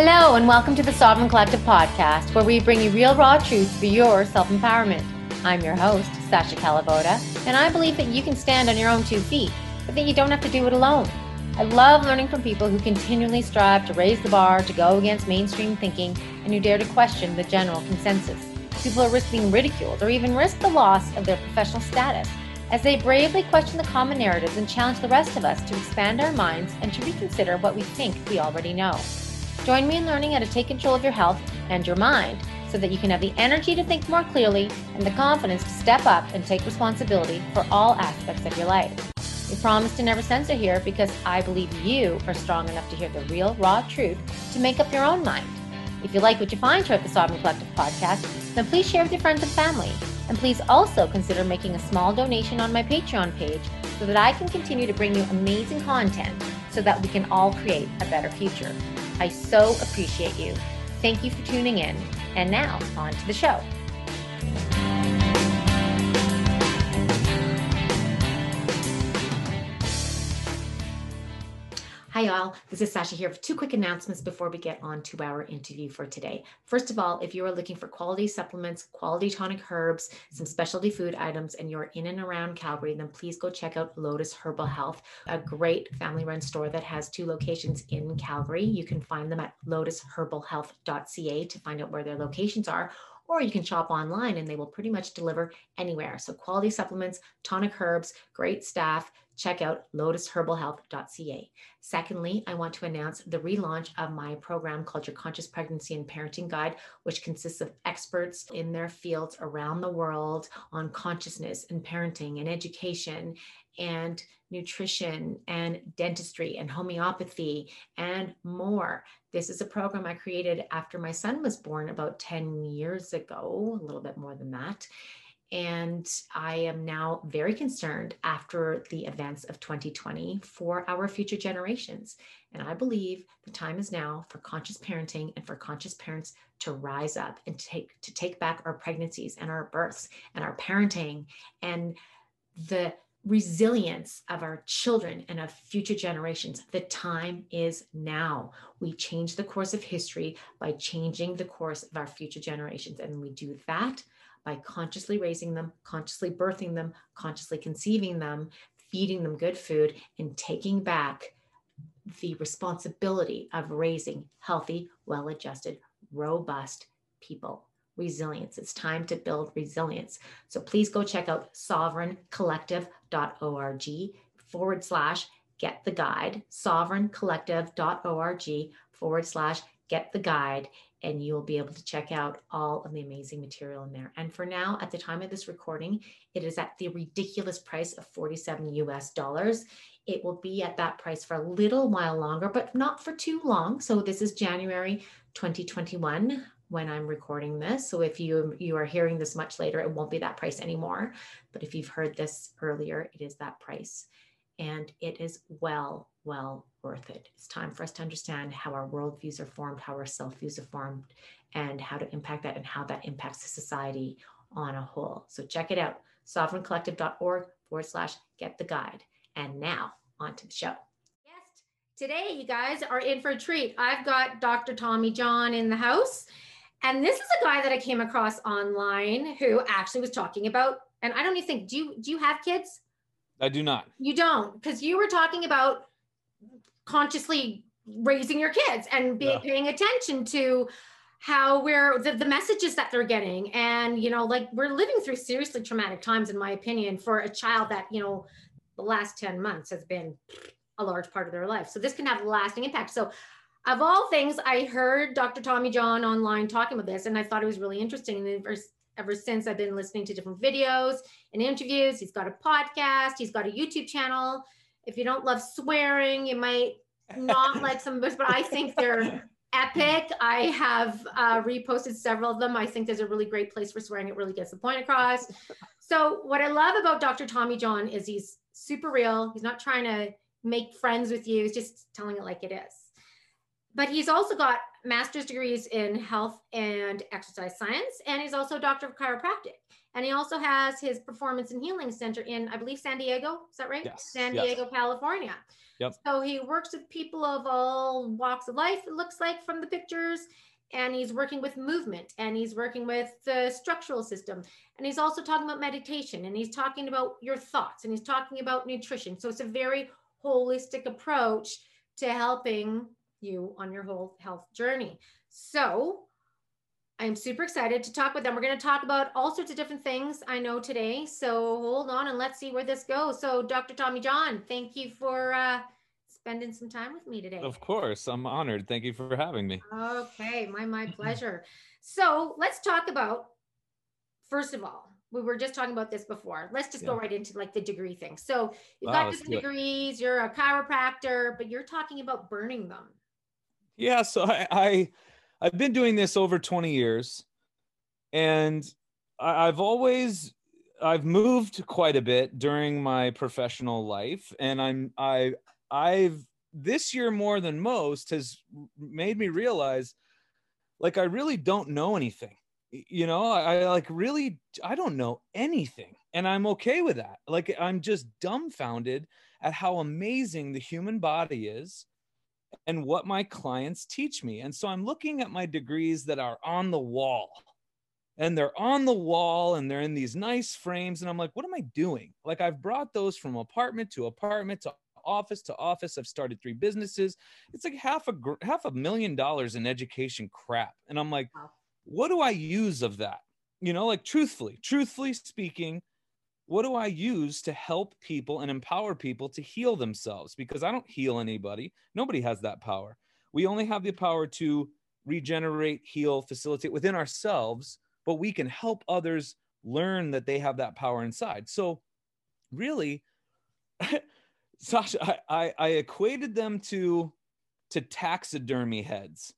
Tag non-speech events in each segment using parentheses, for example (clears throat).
Hello, and welcome to the Sovereign Collective podcast, where we bring you real, raw truth for your self empowerment. I'm your host, Sasha Calavoda, and I believe that you can stand on your own two feet, but that you don't have to do it alone. I love learning from people who continually strive to raise the bar, to go against mainstream thinking, and who dare to question the general consensus. People who risk being ridiculed or even risk the loss of their professional status as they bravely question the common narratives and challenge the rest of us to expand our minds and to reconsider what we think we already know. Join me in learning how to take control of your health and your mind so that you can have the energy to think more clearly and the confidence to step up and take responsibility for all aspects of your life. We promise to never censor here because I believe you are strong enough to hear the real, raw truth to make up your own mind. If you like what you find here at the Sovereign Collective podcast, then please share with your friends and family. And please also consider making a small donation on my Patreon page so that I can continue to bring you amazing content so that we can all create a better future. I so appreciate you. Thank you for tuning in. And now, on to the show. Hi, y'all. This is Sasha here two quick announcements before we get on to our interview for today. First of all, if you are looking for quality supplements, quality tonic herbs, some specialty food items, and you're in and around Calgary, then please go check out Lotus Herbal Health, a great family run store that has two locations in Calgary. You can find them at lotusherbalhealth.ca to find out where their locations are or you can shop online and they will pretty much deliver anywhere. So, quality supplements, tonic herbs, great staff. Check out lotusherbalhealth.ca. Secondly, I want to announce the relaunch of my program called Your Conscious Pregnancy and Parenting Guide, which consists of experts in their fields around the world on consciousness and parenting and education and nutrition and dentistry and homeopathy and more. This is a program I created after my son was born about 10 years ago, a little bit more than that. And I am now very concerned after the events of 2020 for our future generations. And I believe the time is now for conscious parenting and for conscious parents to rise up and take to take back our pregnancies and our births and our parenting and the resilience of our children and of future generations. The time is now. We change the course of history by changing the course of our future generations. And we do that by consciously raising them, consciously birthing them, consciously conceiving them, feeding them good food, and taking back the responsibility of raising healthy, well adjusted, robust people resilience. It's time to build resilience. So please go check out sovereigncollective.org forward slash get the guide, sovereigncollective.org forward slash get the guide, and you will be able to check out all of the amazing material in there. And for now, at the time of this recording, it is at the ridiculous price of 47 US dollars. It will be at that price for a little while longer, but not for too long. So this is January 2021 when I'm recording this. So if you you are hearing this much later, it won't be that price anymore. But if you've heard this earlier, it is that price. And it is well, well worth it. It's time for us to understand how our worldviews are formed, how our self-views are formed, and how to impact that and how that impacts the society on a whole. So check it out, sovereigncollective.org forward slash get the guide. And now on to the show. Today, you guys are in for a treat. I've got Dr. Tommy John in the house. And this is a guy that I came across online who actually was talking about, and I don't even think, do you do you have kids? I do not. You don't, because you were talking about consciously raising your kids and be, yeah. paying attention to how we're the, the messages that they're getting and you know like we're living through seriously traumatic times in my opinion for a child that you know the last 10 months has been a large part of their life so this can have a lasting impact so of all things, I heard Dr. Tommy John online talking about this, and I thought it was really interesting. And ever, ever since, I've been listening to different videos and interviews. He's got a podcast, he's got a YouTube channel. If you don't love swearing, you might not (laughs) like some of this, but I think they're epic. I have uh, reposted several of them. I think there's a really great place for swearing. It really gets the point across. So, what I love about Dr. Tommy John is he's super real. He's not trying to make friends with you, he's just telling it like it is but he's also got master's degrees in health and exercise science, and he's also a doctor of chiropractic. And he also has his performance and healing center in, I believe, San Diego. Is that right? Yes. San yes. Diego, California. Yep. So he works with people of all walks of life, it looks like from the pictures. And he's working with movement and he's working with the structural system. And he's also talking about meditation and he's talking about your thoughts and he's talking about nutrition. So it's a very holistic approach to helping you on your whole health journey. So I'm super excited to talk with them. We're going to talk about all sorts of different things I know today. So hold on and let's see where this goes. So, Dr. Tommy John, thank you for uh, spending some time with me today. Of course, I'm honored. Thank you for having me. Okay, my my pleasure. So let's talk about first of all, we were just talking about this before. Let's just yeah. go right into like the degree thing. So you've got different degrees, you're a chiropractor, but you're talking about burning them. Yeah, so I, I I've been doing this over 20 years and I've always I've moved quite a bit during my professional life and I'm I I've this year more than most has made me realize like I really don't know anything. You know, I, I like really I don't know anything and I'm okay with that. Like I'm just dumbfounded at how amazing the human body is and what my clients teach me. And so I'm looking at my degrees that are on the wall. And they're on the wall and they're in these nice frames. And I'm like, what am I doing? Like, I've brought those from apartment to apartment to office to office. I've started three businesses. It's like half a half a million dollars in education crap. And I'm like, what do I use of that? You know, like truthfully, truthfully speaking, what do I use to help people and empower people to heal themselves? Because I don't heal anybody. Nobody has that power. We only have the power to regenerate, heal, facilitate within ourselves, but we can help others learn that they have that power inside. So, really, (laughs) Sasha, I, I, I equated them to to taxidermy heads.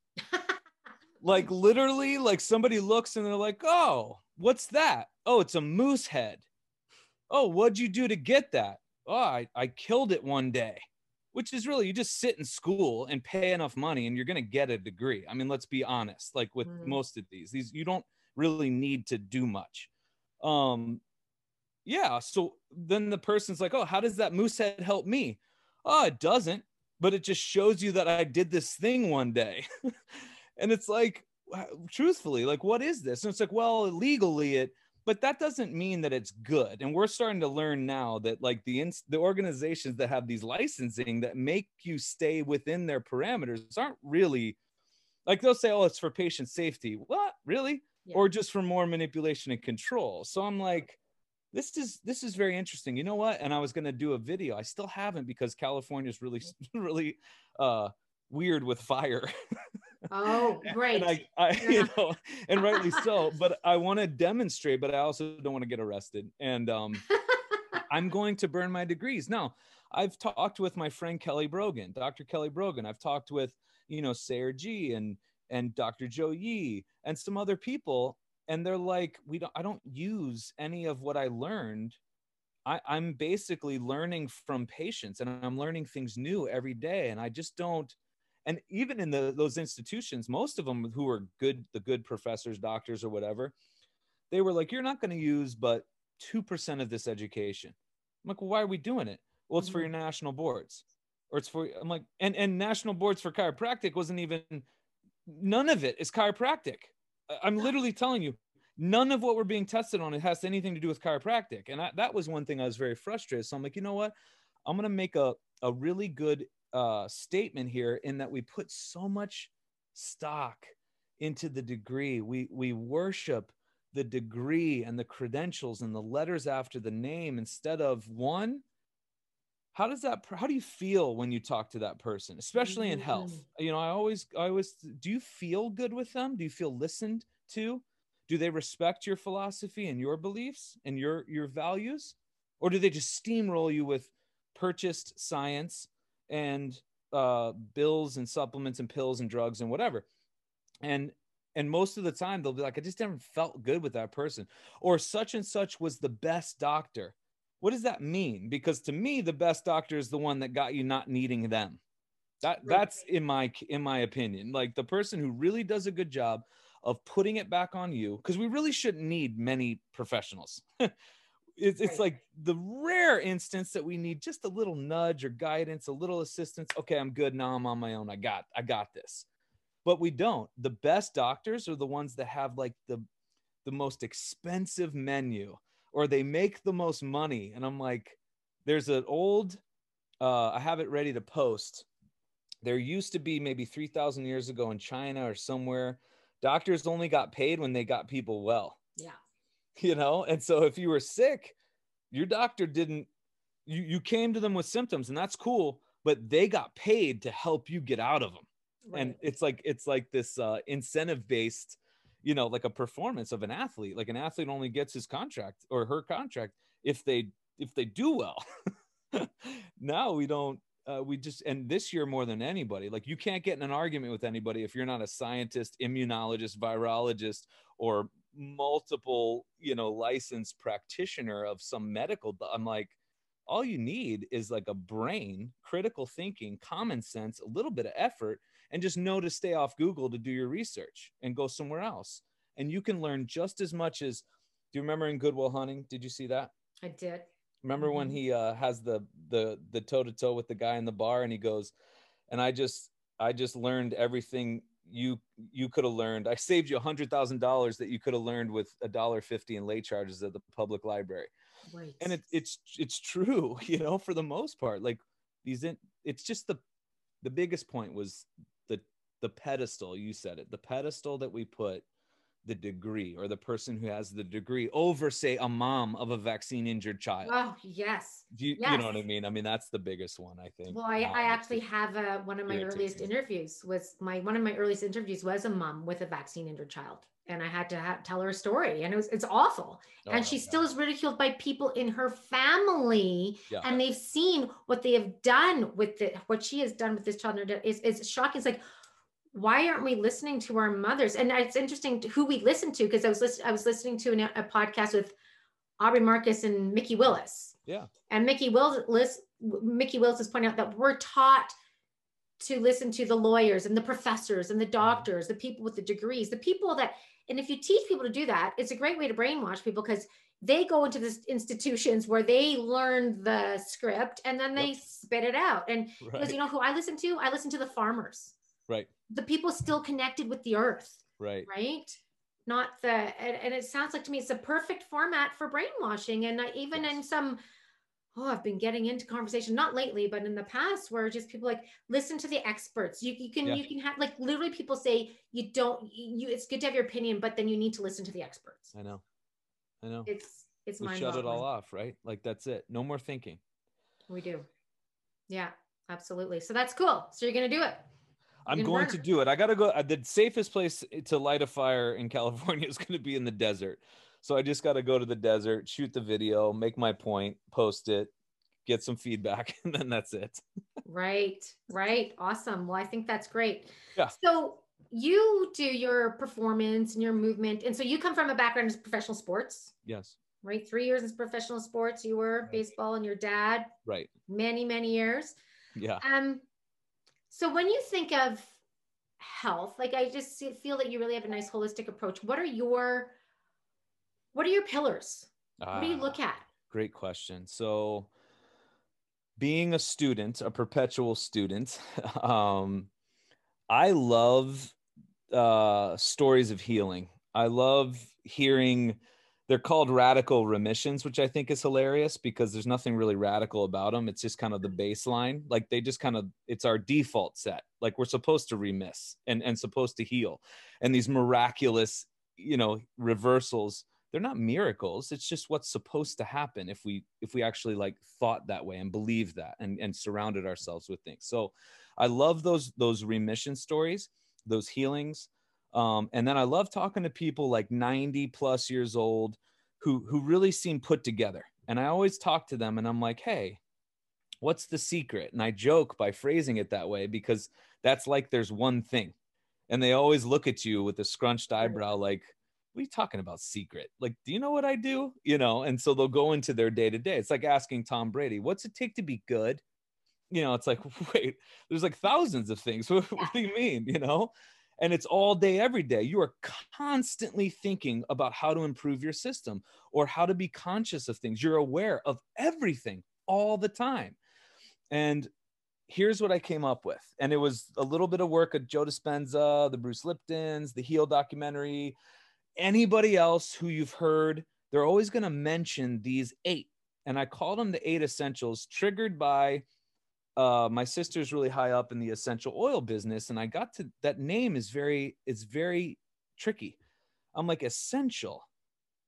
like (laughs) literally, like somebody looks and they're like, "Oh, what's that? Oh, it's a moose head." Oh, what'd you do to get that? Oh, I, I killed it one day, which is really, you just sit in school and pay enough money and you're going to get a degree. I mean, let's be honest, like with mm. most of these, these, you don't really need to do much. Um, yeah. So then the person's like, oh, how does that moose head help me? Oh, it doesn't, but it just shows you that I did this thing one day. (laughs) and it's like, truthfully, like, what is this? And it's like, well, legally, it, but that doesn't mean that it's good and we're starting to learn now that like the ins- the organizations that have these licensing that make you stay within their parameters aren't really like they'll say oh it's for patient safety. What? Really? Yeah. or just for more manipulation and control. So i'm like this is this is very interesting. You know what? And i was going to do a video. I still haven't because california is really (laughs) really uh weird with fire (laughs) Oh, great. (laughs) and I, I you know, and rightly so. (laughs) But I want to demonstrate, but I also don't want to get arrested. And um, I'm going to burn my degrees. Now, I've talked with my friend Kelly Brogan, Dr. Kelly Brogan. I've talked with, you know, Sayer Ji and and Dr. Joe Yi and some other people. And they're like, we don't I don't use any of what I learned. I, I'm basically learning from patients and I'm learning things new every day. And I just don't and even in the, those institutions most of them who were good the good professors doctors or whatever they were like you're not going to use but 2% of this education. I'm like well, why are we doing it? Well it's mm-hmm. for your national boards or it's for i'm like and and national boards for chiropractic wasn't even none of it is chiropractic. I'm literally telling you none of what we're being tested on it has anything to do with chiropractic. And I, that was one thing i was very frustrated. So i'm like you know what? I'm going to make a, a really good uh, statement here in that we put so much stock into the degree. We we worship the degree and the credentials and the letters after the name instead of one. How does that? How do you feel when you talk to that person, especially in health? Mm-hmm. You know, I always, I always. Do you feel good with them? Do you feel listened to? Do they respect your philosophy and your beliefs and your your values, or do they just steamroll you with purchased science and uh, bills and supplements and pills and drugs and whatever. And and most of the time they'll be like, I just never felt good with that person, or such and such was the best doctor. What does that mean? Because to me, the best doctor is the one that got you not needing them. That that's in my in my opinion. Like the person who really does a good job of putting it back on you because we really shouldn't need many professionals. (laughs) it's, it's like the rare instance that we need just a little nudge or guidance, a little assistance. Okay, I'm good now. I'm on my own. I got I got this. But we don't. The best doctors are the ones that have like the the most expensive menu or they make the most money. And I'm like, there's an old uh, I have it ready to post. There used to be maybe 3,000 years ago in China or somewhere, doctors only got paid when they got people well. You know? And so if you were sick, your doctor didn't, you, you came to them with symptoms and that's cool, but they got paid to help you get out of them. And it's like, it's like this uh, incentive based, you know, like a performance of an athlete. Like an athlete only gets his contract or her contract if they, if they do well. (laughs) now we don't uh, we just and this year more than anybody like you can't get in an argument with anybody if you're not a scientist immunologist virologist or multiple you know licensed practitioner of some medical i'm like all you need is like a brain critical thinking common sense a little bit of effort and just know to stay off google to do your research and go somewhere else and you can learn just as much as do you remember in Good Will Hunting did you see that I did. Remember when Mhm. he uh, has the the the toe to toe with the guy in the bar, and he goes, "And I just I just learned everything you you could have learned. I saved you a hundred thousand dollars that you could have learned with a dollar fifty in late charges at the public library." Right. And it, it's it's true, (laughs) you know, for the most part. Like these, in, it's just the the biggest point was the the pedestal. You said it, the pedestal that we put the degree or the person who has the degree over, say, a mom of a vaccine injured child. Oh yes. You, you know what I mean? I mean, that's the biggest one, I think. Well, I, Um, I actually have a, one of my earliest interviews was my one of my earliest interviews was a mom with a vaccine injured child, and I had to ha- tell her a story, and it was it's awful, Oh, and she yeah. still is ridiculed by people in her family, Yeah. and they've seen what they have done with the what she has done with this child. and it is is shocking. It's like. Why aren't we listening to our mothers? And it's interesting who we listen to because I was listening. I was listening to an, a podcast with Aubrey Marcus and Mikki Willis. Yeah. And Mikki Willis, Mikki Willis is pointing out that we're taught to listen to the lawyers and the professors and the mm-hmm. doctors, the people with the degrees, the people that, and if you teach people to do that, it's a great way to brainwash people because they go into these institutions where they learn the script and then they Yep. spit it out. And because Right, you know who I listen to? I listen to the farmers, right, the people still connected with the earth right. right not the and, and it sounds like to me it's a perfect format for brainwashing and I, even in some oh i've been getting into conversation not lately but in the past where just people like listen to the experts you, you can Yeah. you can have like literally people say you don't you it's good to have your opinion but then you need to listen to the experts I know. I know. it's it's we mind shut it all off, right? Like that's it. No more thinking. we do yeah absolutely so that's cool so you're gonna do it I'm going to do it. I got to go. uh, The safest place to light a fire in (laughs) California is going to be in the desert. So I just got to go to the desert, shoot the video, make my point, post it, get some feedback, (laughs) and then that's it. Right, right. Awesome. Well, I think that's great. Yeah. So you do your performance and your movement. And so you come from a background in professional sports, Yes. right? Three years in professional sports. You were Right. baseball and your dad, Right. many, many years. Yeah. Um, so when you think of health, like I just feel that you really have a nice holistic approach. What are your what are your pillars? What do you Ah. look at? Great question. So, being a student, a perpetual student, (laughs) um, I love uh, stories of healing. I love hearing. They're called radical remissions, which I think is hilarious because there's nothing really radical about them. It's just kind of the mm-hmm. baseline. Like they just kind of, it's our default set. Like we're supposed to remiss and and supposed to heal, and these miraculous, you know, reversals they're not miracles it's just what's supposed to happen if we if we actually like thought that way and believed that and and surrounded ourselves with things so i love those those remission stories those healings um, and then i love talking to people like 90 plus years old who who really seem put together. And i always talk to them and i'm like hey what's the secret? And i joke by phrasing it that way because that's like there's one thing. And they always look at you with a scrunched eyebrow like what are you talking about secret? Like do you know what i do? You know and so they'll go into their day to day it's like asking tom brady what's it take to be good? You know it's like (laughs) wait there's like thousands of things. (laughs) What, what do you mean? You know and it's all day every day. You are constantly thinking about how to improve your system or how to be conscious of things. You're aware of everything all the time. And here's what i came up with. And it was a little bit of work of joe dispenza the bruce liptons the heal documentary. Anybody else who you've heard they're always going to mention these eight. And i call them the eight essentials triggered by uh, my sister's really high up in the essential oil business, and I got to that name is very it's very tricky. I'm like essential.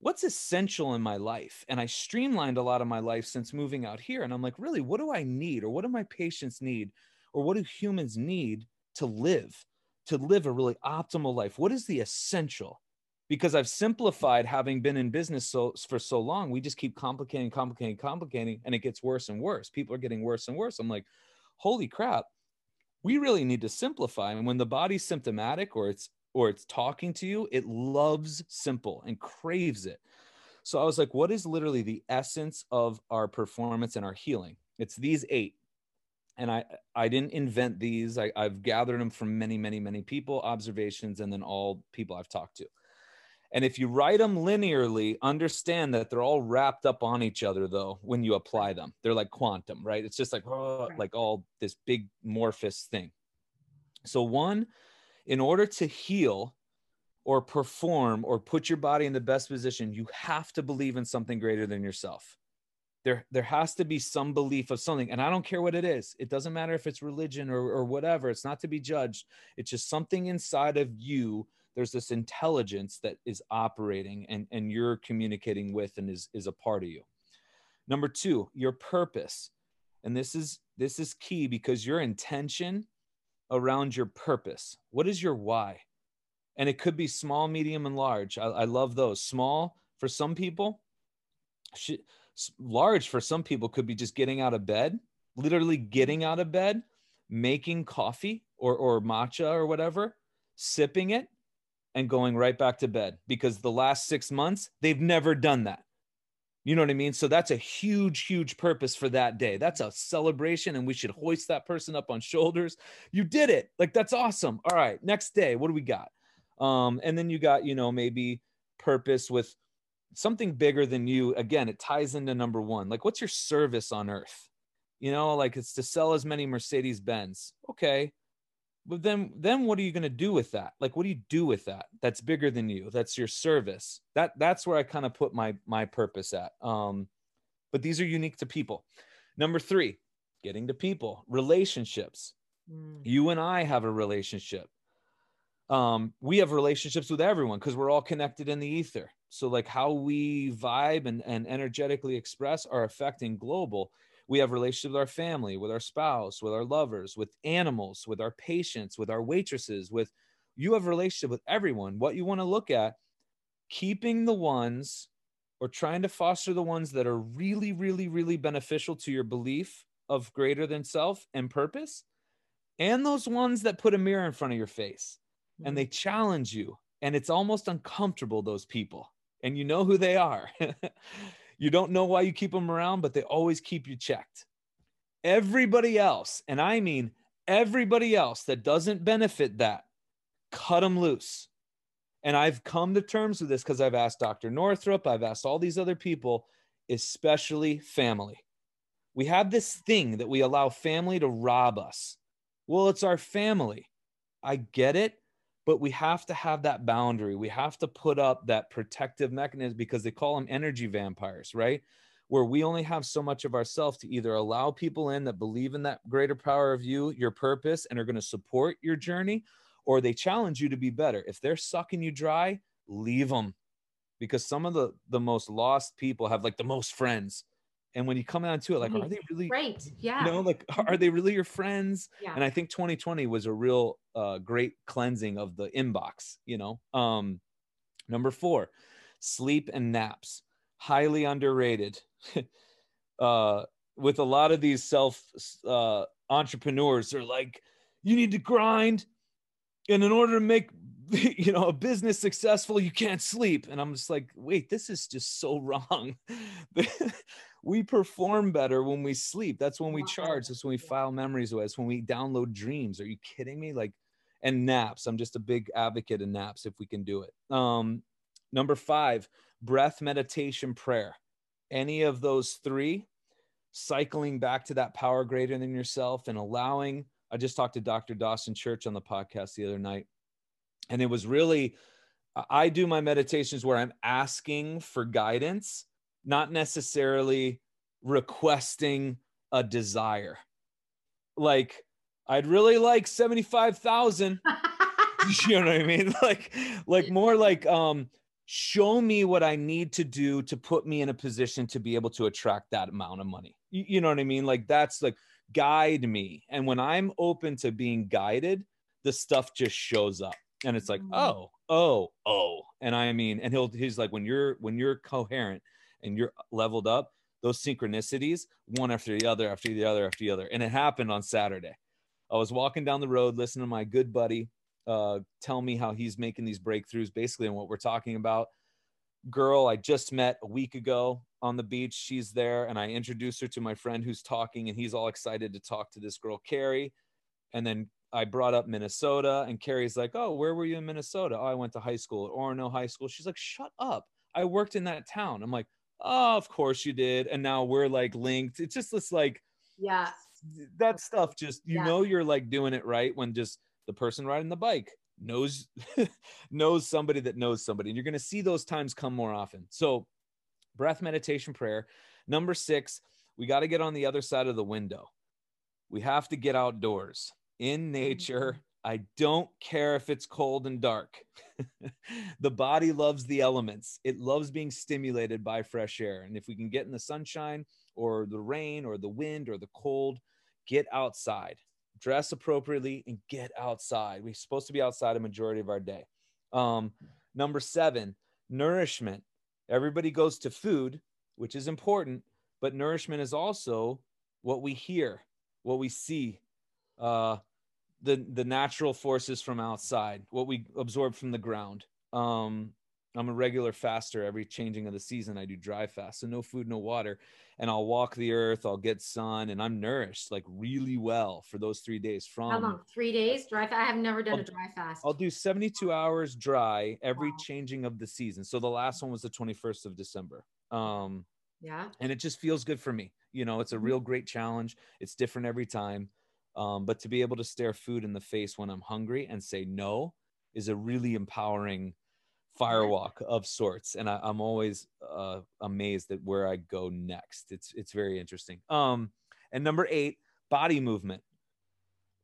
What's essential in my life? And I streamlined a lot of my life since moving out here. And I'm like, really, what do I need, or what do my patients need, or what do humans need to live, to live a really optimal life? What is the essential? Because I've simplified having been in business so for so long. We just keep complicating, complicating, complicating, and it gets worse and worse. People are getting worse and worse. I'm like, holy crap, we really need to simplify. And when the body's symptomatic or it's or it's talking to you, it loves simple and craves it. So I was like, what is literally the essence of our performance and our healing? It's these eight. And I I didn't invent these. I, I've gathered them from many, many, many people, observations, and then all people I've talked to. And if you write them linearly, understand that they're all wrapped up on each other, though, when you apply them. They're like quantum, right? It's just like, oh, like all this big morphous thing. So, one, in order to heal or perform or put your body in the best position, you have to believe in something greater than yourself. There, there has to be some belief of something. And I don't care what it is. It doesn't matter if it's religion or, or whatever. It's not to be judged. It's just something inside of you there's this intelligence that is operating and, and you're communicating with and is, is a part of you. Number two your purpose. And this is this is key because your intention around your purpose. What is your why? And it could be small medium and large. I, I love those. Small for some people large for some people could be just getting out of bed literally getting out of bed making coffee or, or matcha or whatever sipping it and going right back to bed because the last six months, they've never done that. You know what I mean? So that's a huge, huge purpose for that day. That's a celebration, and we should hoist that person up on shoulders. You did it. Like, that's awesome. All right. Next day, what do we got? Um, and then you got, you know, maybe purpose with something bigger than you. Again, it ties into number one. Like, what's your service on earth? You know, like it's to sell as many Mercedes Benz. Okay but then then what are you going to do with that? Like what do you do with that? That's bigger than you. That's your service. That that's where i kind of put my my purpose at. Um but these are unique to people. Number three getting to people relationships. Mm. you and i have a relationship. Um we have relationships with everyone because we're all connected in the ether. So like how we vibe and, and energetically express are affecting global we have relationships with our family, with our spouse, with our lovers, with animals, with our patients, with our waitresses, with you have a relationship with everyone. What you want to look at, keeping the ones or trying to foster the ones that are really, really, really beneficial to your belief of greater than self and purpose, and those ones that put a mirror in front of your face and they mm-hmm. challenge you. And it's almost uncomfortable, those people. And you know who they are. (laughs) You don't know why you keep them around, but they always keep you checked. Everybody else, and I mean everybody else that doesn't benefit that, cut them loose. And I've come to terms with this because I've asked Dr. Northrup, I've asked all these other people, especially family. We have this thing that we allow family to rob us. Well, it's our family. I get it but we have to have that boundary. We have to put up that protective mechanism because they call them energy vampires, right? Where we only have so much of ourselves to either allow people in that believe in that greater power of you, your purpose, and are going to support your journey, or they challenge you to be better. If they're sucking you dry, leave them because some of the the most lost people have like the most friends and when you come down to it like are they really right yeah you know like are they really your friends? Yeah. and i think 2020 was a real uh, great cleansing of the inbox you know? Um number four sleep and naps highly underrated. (laughs) Uh with a lot of these self uh entrepreneurs are like you need to grind and in order to make (laughs) you know a business successful you can't sleep and i'm just like wait this is just so (laughs) wrong (laughs) we perform better when we sleep that's when we charge that's when we file memories away that's when we download dreams are you kidding me like and naps. I'm just a big advocate of naps if we can do it. Um, number five, breath meditation prayer. Any of those three, cycling back to that power greater than yourself and allowing. I just talked to Dr. Dawson Church on the podcast the other night, and it was really, I do my meditations where I'm asking for guidance, not necessarily requesting a desire. Like, I'd really like 75,000. (laughs) (laughs) you know what I mean? (laughs) Like, like more like, um, show me what I need to do to put me in a position to be able to attract that amount of money. You, you know what I mean? Like, that's like, guide me. And when I'm open to being guided, the stuff just shows up and it's like, mm-hmm. oh, oh, oh. And I mean, and he'll, he's like, when you're, when you're coherent and you're leveled up, those synchronicities, one after the other, after the other, after the other. And it happened on Saturday. I was walking down the road, listening to my good buddy uh, tell me how he's making these breakthroughs, basically, on what we're talking about. Girl, I just met a week ago on the beach. She's there, and I introduced her to my friend who's talking, and he's all excited to talk to this girl, Carrie. And then I brought up Minnesota, and Carrie's like, "Oh, where were you in Minnesota? Oh, I went to high school at Orono High School." She's like, "Shut up! I worked in that town." I'm like, "Oh, of course you did." And now we're like linked. It's just this like, yeah, that stuff. Just you yeah. know, you're like doing it right when just the person riding the bike knows (laughs) knows somebody that knows somebody, and you're going to see those times come more often. So, breath meditation prayer. Number six, we got to get on the other side of the window. We have to get outdoors in nature I don't care if it's cold and dark. (laughs) the body loves the elements. It loves being stimulated by fresh air. And if we can get in the sunshine or the rain or the wind or the cold, get outside, dress appropriately, and get outside. We're supposed to be outside a majority of our day. Um, number seven, nourishment. Everybody goes to food, which is important, but nourishment is also what we hear, what we see. Uh, the the natural forces from outside, what we absorb from the ground. Um, I'm a regular faster every changing of the season. I do dry fast, so no food, no water, and I'll walk the earth. I'll get sun, and I'm nourished like really well for those three days. From how long? Three days dry. I have never done I'll, a dry fast. I'll do 72 hours dry every wow. changing of the season. So the last one was the 21st of December. Um, yeah, and it just feels good for me. You know, it's a mm-hmm. real great challenge. It's different every time. Um, but to be able to stare food in the face when I'm hungry and say no is a really empowering firewalk of sorts. And I, am always uh, amazed at where I go next. It's it's very interesting. Um, and number eight, body movement.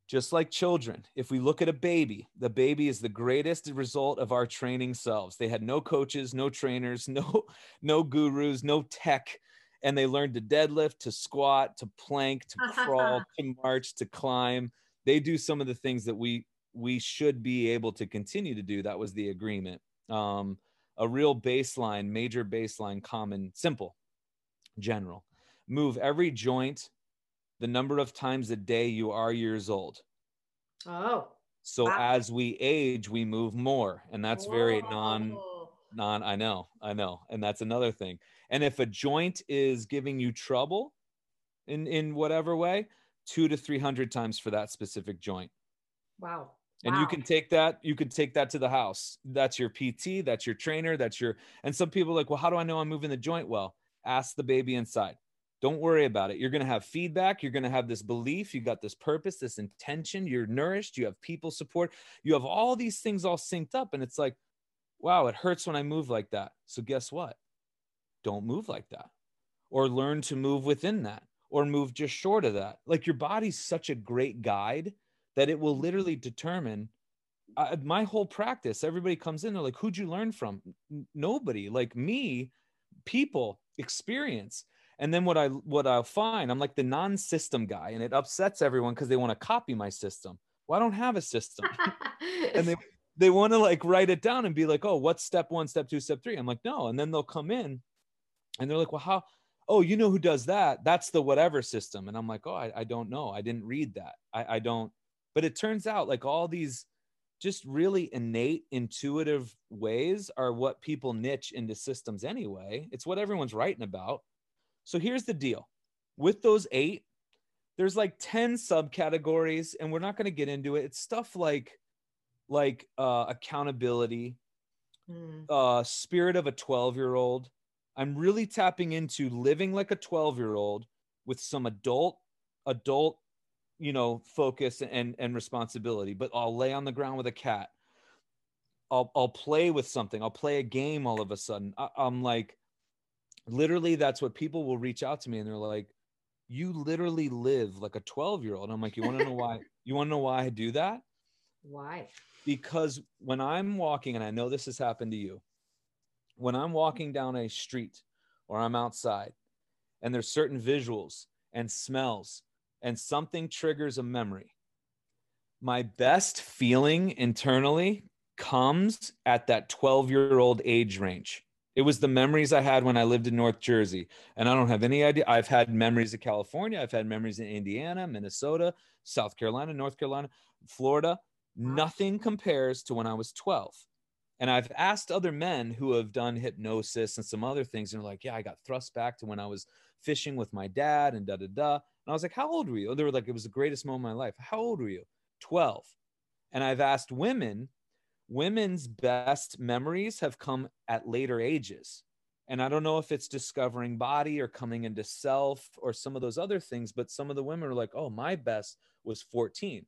Just like children, if we look at a baby, the baby is the greatest result of our training selves. They had no coaches, no trainers, (laughs) no no gurus, no tech and they learned to deadlift, to squat, to plank, to crawl, (laughs) to march, to climb. They do some of the things that we we should be able to continue to do. That was the agreement. Um, a real baseline, major baseline, common, simple, general. Move every joint the number of times a day you are years old. Oh. So wow. as we age, we move more, and that's Whoa. very non non. I know, I know, and that's another thing. And if a joint is giving you trouble in in whatever way, two to three hundred times for that specific joint. Wow. And wow. you can take that, you could take that to the house. That's your PT, that's your trainer, that's your and some people like, well, how do I know I'm moving the joint well? Ask the baby inside. Don't worry about it. You're going to have feedback. You're going to have this belief. You got this purpose, this intention. You're nourished. You have people support. You have all these things all synced up. And it's like, wow, it hurts when I move like that. So guess what? Don't move like that or learn to move within that or move just short of that. Like your body's such a great guide that it will literally determine uh, my whole practice everybody comes in they're like who'd you learn from? Nobody. Like me people experience. And then what i what i'll find i'm like the non-system guy and it upsets everyone because they want to copy my system. Well i don't have a system. (laughs) And they they want to like write it down and be like oh what's step one step two step three? I'm like no. And then they'll come in and they're like, well, how? Oh, you know who does that? That's the whatever system. And I'm like, oh, I, I don't know. I didn't read that. I, I don't. But it turns out like all these just really innate, intuitive ways are what people niche into systems anyway. It's what everyone's writing about. So here's the deal with those eight, there's like 10 subcategories, and we're not going to get into it. It's stuff like like uh, accountability, Mm. uh, spirit of a 12 year old. I'm really tapping into living like a 12 year old with some adult, adult, you know, focus and and responsibility. But I'll lay on the ground with a cat. I'll I'll play with something. I'll play a game all of a sudden. I, I'm like, literally, that's what people will reach out to me and they're like, "You literally live like a 12 year old." I'm like, "You want to know why? (laughs) You want to know why I do that?" Why? because when I'm walking, and I know this has happened to you, when I'm walking down a street or I'm outside and there's certain visuals and smells and something triggers a memory, my best feeling internally comes at that 12 year old age range. It was the memories I had when I lived in North Jersey. And I don't have any idea. I've had memories of California. I've had memories in Indiana, Minnesota, South Carolina, North Carolina, Florida. Nothing compares to when I was 12. And I've asked other men who have done hypnosis and some other things, and they're like, Yeah, I got thrust back to when I was fishing with my dad and da da da. And I was like, How old were you? And They were like, It was the greatest moment of my life. How old were you? 12. And I've asked women, women's best memories have come at later ages. And I don't know if it's discovering body or coming into self or some of those other things, but some of the women are like, Oh, my best was 14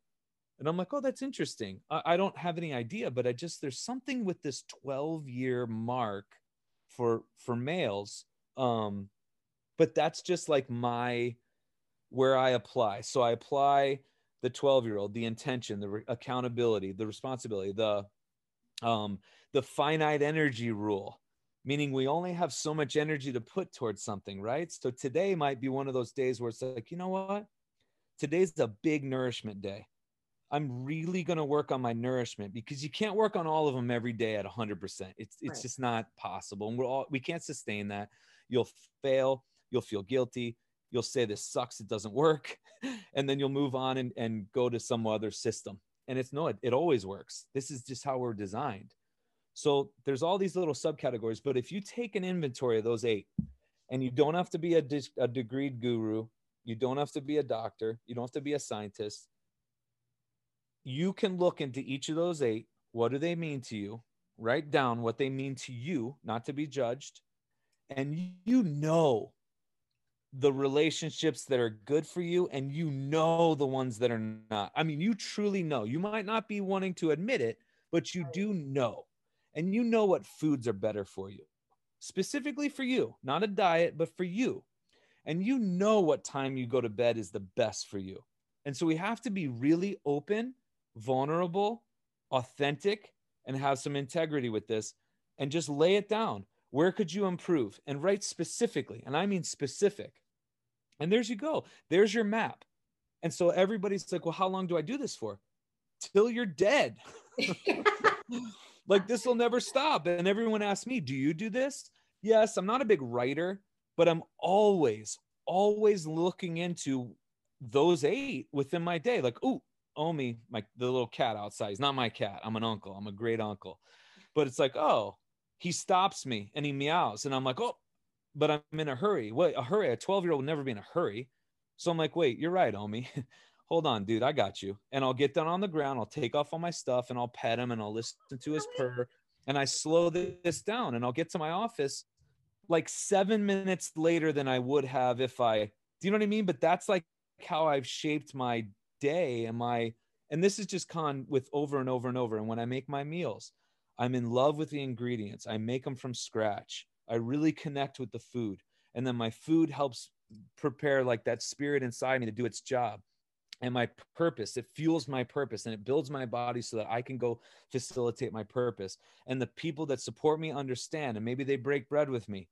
and I'm like, oh, that's interesting. I, I, don't have any idea, but I just there's something with this 12 year mark for for males. Um, but that's just like my where I apply. So I apply the 12 year old, the intention, the re- accountability, the responsibility, the um the finite energy rule meaning we only have so much energy to put towards something right so today might be one of those days where it's like you know what today's a big nourishment day I'm really going to work on my nourishment because you can't work on all of them every day at 100%. It's it's Right. just not possible. And we're all we can't sustain that. You'll fail, you'll feel guilty, you'll say this sucks, it doesn't work, (laughs) and then you'll move on and, and go to some other system. And it's no, it, it always works. This is just how we're designed. So there's all these little subcategories, but if you take an inventory of those eight, and you don't have to be a, dis- a degreed guru, you don't have to be a doctor, you don't have to be a scientist, you can look into each of those eight. What do they mean to you? Write down what they mean to you, not to be judged. And you know the relationships that are good for you, and you know the ones that are not. I mean, you truly know. You might not be wanting to admit it, but you do know. And you know what foods are better for you, specifically for you, not a diet, but for you. And you know what time you go to bed is the best for you. And so we have to be really open vulnerable, authentic, and have some integrity with this and just lay it down. Where could you improve? And write specifically, and I mean specific. And there's you go. There's your map. And so everybody's like, well, how long do I do this for? Till you're dead. (laughs) like this will never stop. And everyone asks me, do you do this? Yes, I'm not a big writer, but I'm always, always looking into those eight within my day. Like, oh, Omi, my the little cat outside. He's not my cat. I'm an uncle. I'm a great uncle. But it's like, oh, he stops me and he meows, and I'm like, oh, but I'm in a hurry. Wait, a hurry. A 12 year old would never be in a hurry. So I'm like, wait, you're right, Omi. (laughs) Hold on, dude. I got you. And I'll get down on the ground. I'll take off all my stuff and I'll pet him and I'll listen to his purr. And I slow this down and I'll get to my office like seven minutes later than I would have if I, do you know what I mean? But that's like how I've shaped my day am i and this is just con with over and over and over. And when i make my meals i'm in love with the ingredients. I make them from scratch. I really connect with the food. And then my food helps prepare like that spirit inside me to do its job. And my purpose it fuels my purpose and it builds my body so that i can go facilitate my purpose. And the people that support me understand and maybe they break bread with me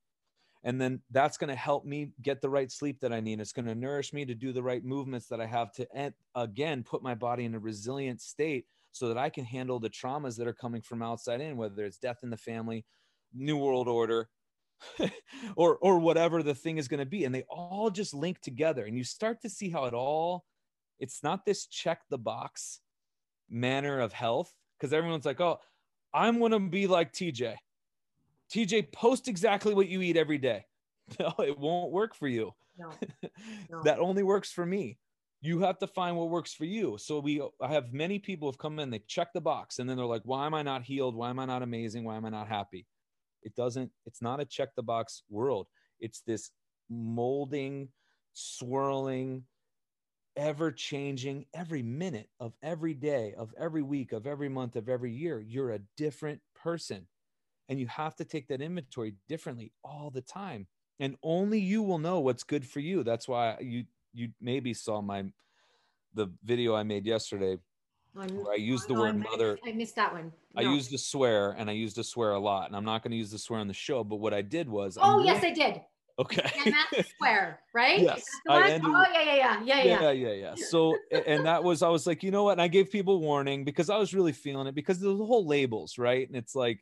and then that's going to help me get the right sleep that i need. It's going to nourish me to do the right movements that i have to again put my body in a resilient state so that i can handle the traumas that are coming from outside in whether it's death in the family new world order (laughs) or or whatever the thing is going to be and they all just link together and you start to see how it all it's not this check the box manner of health because everyone's like oh i'm going to be like tj TJ, post exactly what you eat every day. (laughs) No, it won't work for you. No, (laughs) no. that only works for me. you have to find what works for you so we i have many people have come in they check the box and then they're like why am i not healed why am i not amazing why am i not happy it doesn't it's not a check the box world it's this molding swirling ever changing every minute of every day of every week of every month of every year you're a different person and you have to take that inventory differently all the time and only you will know what's good for you. That's why you you maybe saw my the video i made yesterday where i used the word I missed- mother. I missed that one. i used to swear and i used to swear a lot and i'm not going to use the swear on the show but what i did was I'm Oh yes, really- I did. okay. And that's (laughs) square, right? Yes, I ended Oh yeah, yeah, yeah, yeah, yeah. yeah yeah yeah. So and that was i was like you know what? And i gave people warning because i was really feeling it because there's the whole labels right? And it's like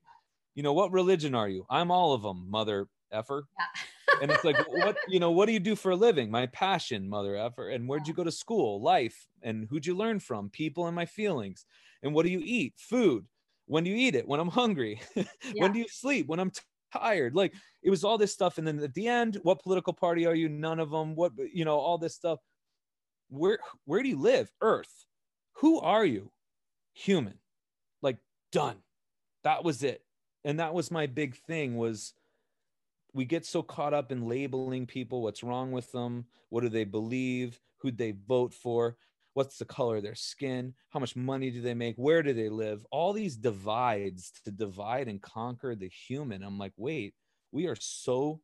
you know what religion are you? I'm all of them mother effer. Yeah. and it's like what (laughs) you know what do you do for a living? My passion mother effer. And where'd you go to school? Life. And who'd you learn from? People and my feelings. And what do you eat? Food. When do you eat it? When i'm hungry. (laughs) Yeah. when do you sleep? When i'm tired. Like it was all this stuff. And then at the end what political party are you? None of them what you know all this stuff. Where where do you live? Earth. Who are you? Human. Like done. That was it and that was my big thing was we get so caught up in labeling people what's wrong with them what do they believe who'd they vote for what's the color of their skin how much money do they make where do they live? All these divides to divide and conquer the human. I'm like wait we are so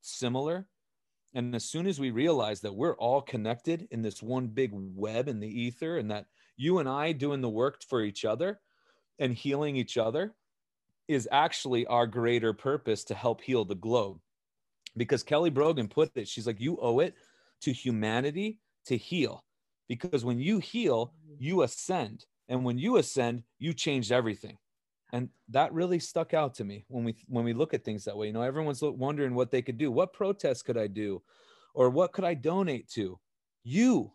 similar? And as soon as we realize that we're all connected in this one big web in the ether and that you and i doing the work for each other and healing each other is actually our greater purpose to help heal the globe. Because Kelly Brogan put it, she's like, you owe it to humanity to heal. Because when you heal, you ascend. And when you ascend, you change everything. And that really stuck out to me when we when we look at things that way. You know, everyone's wondering what they could do. What protest could I do? Or what could I donate to? You.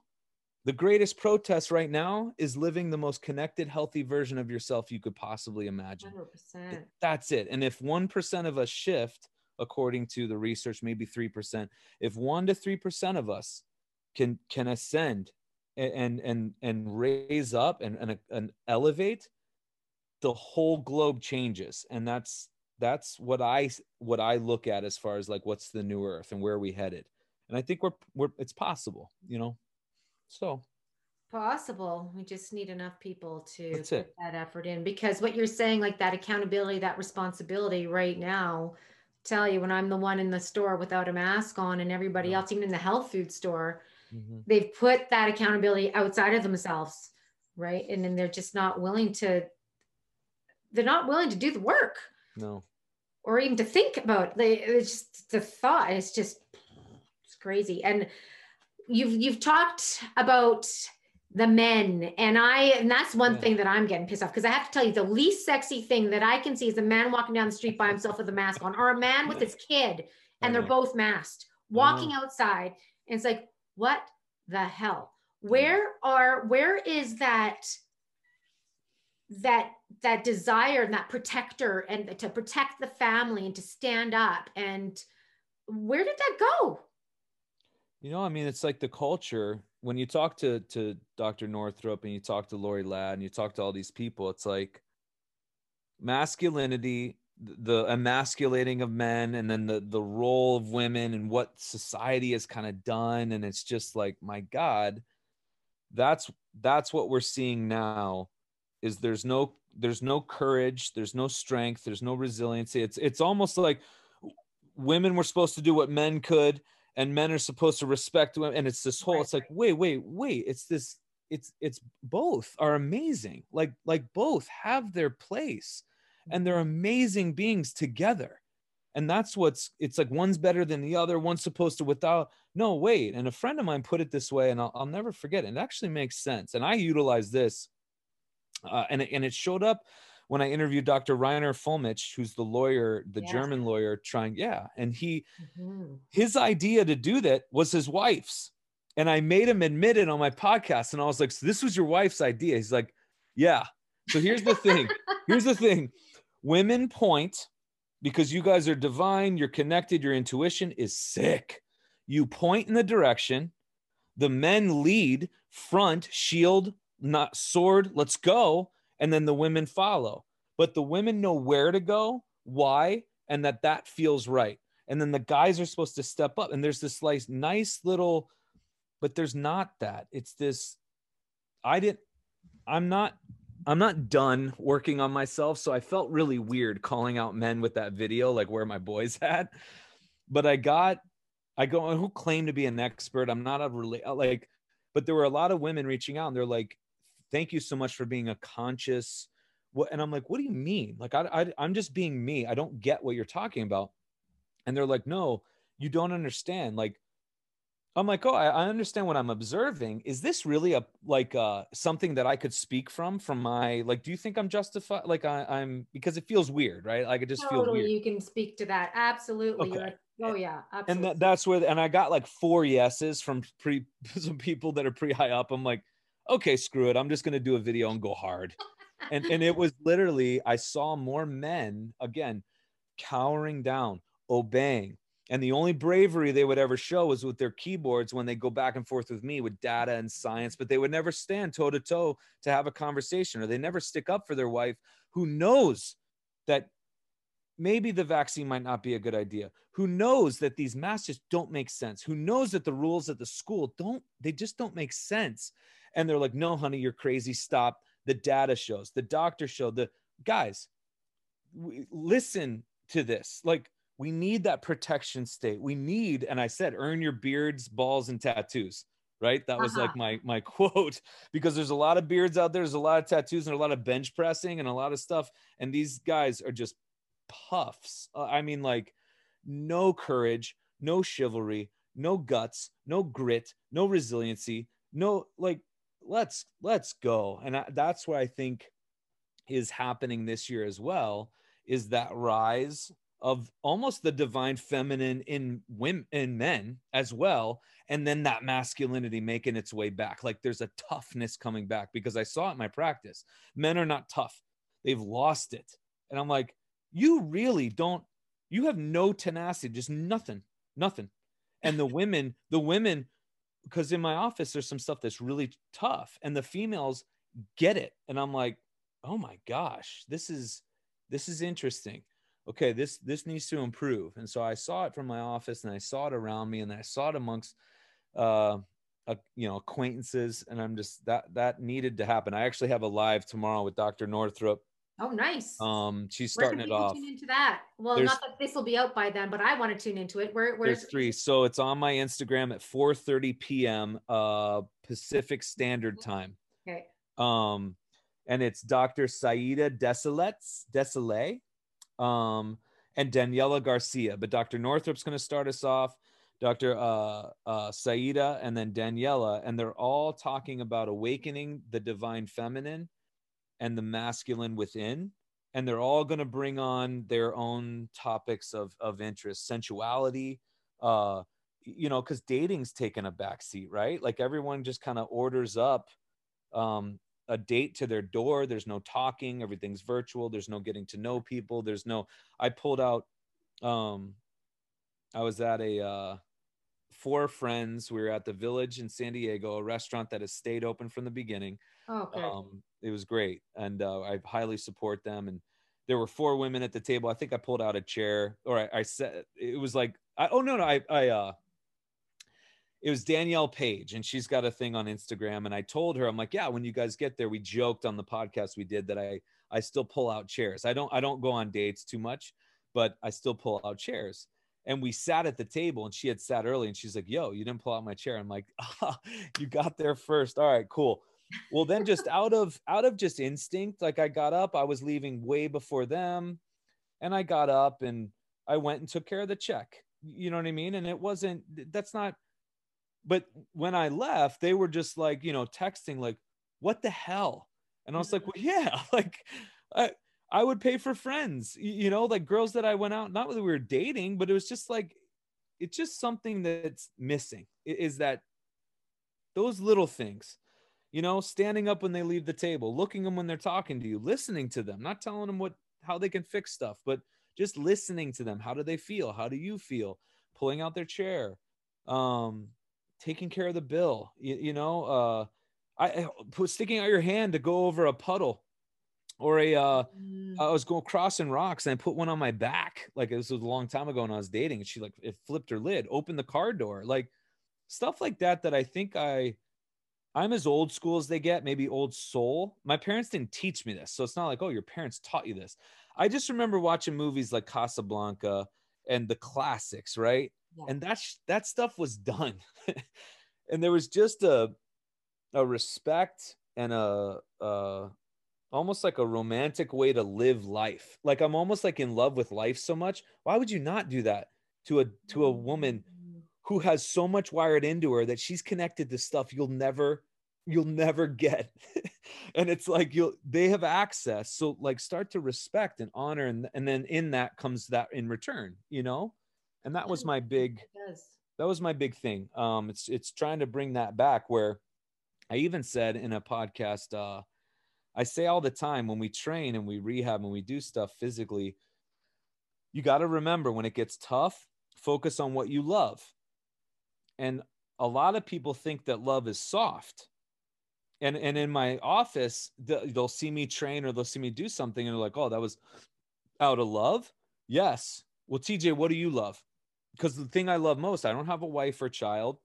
The greatest protest right now is living the most connected, healthy version of yourself you could possibly imagine. 100%. That's it. And if 1% of us shift, according to the research, maybe 3%, if 1 to 3% of us can can ascend and and and raise up and and, and elevate, the whole globe changes. And that's that's what I what I look at as far as like what's the new earth and where are we headed. And I think we're we're it's possible, you know. So Possible. We just need enough people to That's put it. that effort in because what you're saying, like that accountability, that responsibility right now, tell you when I'm the one in the store without a mask on and everybody Yeah. else, even in the health food store, mhm. they've put that accountability outside of themselves, right? And then they're just not willing to, they're not willing to do the work no. or even to think about they it's just the thought it's just it's crazy and you've you've talked about the men and i and that's one Yeah. thing that i'm getting pissed off because i have to tell you the least sexy thing that i can see is a man walking down the street by himself with a mask on or a man with his kid and they're both masked walking outside and it's like what the hell? Where are where is that that that desire and that protector and to protect the family and to stand up and where did that go You know, I mean, it's like the culture. When you talk to to Dr. Northrup and you talk to Lori Ladd and you talk to all these people, it's like masculinity, the emasculating of men, and then the the role of women and what society has kind of done. And it's just like, my God, that's that's what we're seeing now. Is there's no there's no courage, there's no strength, there's no resiliency. It's it's almost like women were supposed to do what men could and men are supposed to respect women and it's this whole Right, it's like wait wait wait it's this it's it's both are amazing like like both have their place and they're amazing beings together and that's what's it's like one's better than the other one's supposed to without no wait and a friend of mine put it this way and i'll, I'll never forget it it actually makes sense and i utilize this uh, and, it, and it showed up when i interviewed dr reiner Fuellmich who's the lawyer the Yeah. german lawyer trying yeah and he Mhm. his idea to do that was his wife's. And I made him admit it on my podcast. And I was like, So this was your wife's idea? He's like, Yeah. So here's the thing. Here's the thing. Women point because you guys are divine, you're connected, your intuition is sick. You point in the direction, the men lead front shield not sword let's go and then the women follow. But the women know where to go why and that that feels right. And then the guys are supposed to step up. And there's this like nice little but there's not that. It's this i didn't i'm not i'm not done working on myself. So i felt really weird calling out men with that video like where my boys (laughs) at? But i got i go who claim to be an expert? I'm not a really like but there were a lot of women reaching out and they're like thank you so much for being a conscious what and i'm like what do you mean like I, I i'm just being me i don't get what you're talking about and they're like no you don't understand like i'm like oh i, I understand what i'm observing is this really a like uh something that i could speak from from my like do you think i'm justified like I, i'm because it feels weird right like it just feels weird you can speak to that. Absolutely. Okay. Oh yeah, and absolutely. that, that's where and i got like four yeses from pre (laughs) some people that are pretty high up i'm like okay screw it i'm just going to do a video and go hard. And and it was literally i saw more men again cowering down obeying. And the only bravery they would ever show was with their keyboards when they go back and forth with me with data and science but they would never stand toe to toe to have a conversation or they never stick up for their wife who knows that maybe the vaccine might not be a good idea. Who knows that these masks just don't make sense. Who knows that the rules at the school don't they just don't make sense and they're like no honey you're crazy. Stop. The data shows the doctor showed the guys we, listen to this. Like we need that protection state. We need and i said earn your beards balls and tattoos right? That was Uh-huh. like my my (laughs) quote because there's a lot of beards out there there's a lot of tattoos and a lot of bench pressing and a lot of stuff and these guys are just puffs. Uh, i mean like no courage no chivalry no guts no grit no resiliency no like let's let's go. And I, that's what i think is happening this year as well is that rise of almost the divine feminine in women in men as well and then that masculinity making its way back. Like there's a toughness coming back because i saw it in my practice. Men are not tough. They've lost it. And i'm like you really don't you have no tenacity just nothing nothing. And the women the women because in my office there's some stuff that's really tough and the females get it and i'm like oh my gosh this is this is interesting. Okay this this needs to improve. And so i saw it from my office and i saw it around me and i saw it amongst uh, uh you know acquaintances and i'm just that that needed to happen. I actually have a live tomorrow with dr northrup oh, nice. um she's starting it off Tune into that. Well, There's- not that this will be out by then, but I want to tune into it. Where, where's there's three so it's on my instagram at 4 p.m uh pacific standard time Okay. um and it's dr saida desilets desile um and daniela garcia but dr northrup's going to start us off dr uh, uh saida and then daniela and they're all talking about awakening the divine feminine and the masculine within and they're all going to bring on their own topics of of interest. Sensuality uh you know because dating's taken a back seat right? Like everyone just kind of orders up um a date to their door. There's no talking. Everything's virtual. There's no getting to know people. There's no i pulled out um i was at a uh four friends. We were at the village in san diego a restaurant that has stayed open from the beginning. Oh, good. um, it was great and uh, i highly support them and there were four women at the table. I think i pulled out a chair or i, I said it was like I, oh no no i i uh it was danielle page and she's got a thing on instagram and i told her i'm like yeah when you guys get there we joked on the podcast we did that i i still pull out chairs. I don't i don't go on dates too much but i still pull out chairs. And we sat at the table and she had sat early and she's like yo you didn't pull out my chair. I'm like ah, (laughs) you got there first. All right cool well then just out of out of just instinct like i got up i was leaving way before them and i got up and i went and took care of the check. You know what i mean? And it wasn't that's not but when i left they were just like you know texting like what the hell? And i was like well (laughs) yeah (laughs) like i i would pay for friends. You know like girls that i went out not that we were dating but it was just like it's just something that's missing is that those little things you know standing up when they leave the table looking them when they're talking to you listening to them not telling them what how they can fix stuff but just listening to them how do they feel how do you feel pulling out their chair um taking care of the bill you, you know uh I put sticking out your hand to go over a puddle or a uh Mm. I was going crossing rocks and I put one on my back. Like this was a long time ago when I was dating, and she like it flipped her lid, opened the car door, like stuff like that. That I think I, I'm as old school as they get, maybe old soul. My parents didn't teach me this, so it's not like oh your parents taught you this. I just remember watching movies like Casablanca and the classics, right? Yeah. And that sh- that stuff was done, (laughs) and there was just a a respect and a uh almost like a romantic way to live life. Like I'm almost like in love with life so much. Why would you not do that to a to a woman Mm. Who has so much wired into her that she's connected to stuff you'll never you'll never get. (laughs) and it's like you'll they have access. So like start to respect and honor and and then in that comes that in return, you know? And that was my big that was my big thing. Um, it's it's trying to bring that back. Where I even said in a podcast, uh, I say all the time when we train and we rehab and we do stuff physically, you got to remember when it gets tough, focus on what you love. And a lot of people think that love is soft. And and in my office, they'll see me train or they'll see me do something and they're like, "Oh, that was out of love." Yes. Well, TJ, what do you love? because the thing I love most, I don't have a wife or child.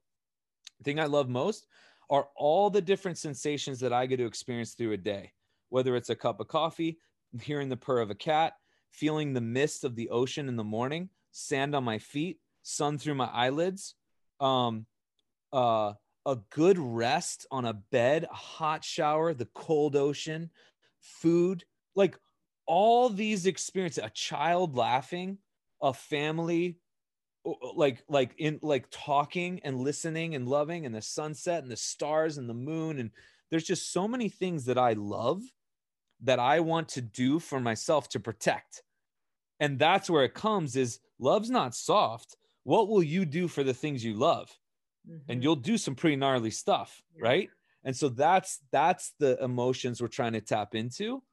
The thing I love most are all the different sensations that I get to experience through a day, whether it's a cup of coffee, hearing the purr of a cat, feeling the mist of the ocean in the morning, sand on my feet, sun through my eyelids, um, uh, a good rest on a bed, a hot shower, the cold ocean, food, like all these experiences, a child laughing, a family like like in like talking and listening and loving and the sunset and the stars and the moon and there's just so many things that I love that I want to do for myself to protect. And that's where it comes is love's not soft. What will you do for the things you love? And Mhm. you'll do some pretty gnarly stuff, Yeah. right? And so that's that's the emotions we're trying to tap into.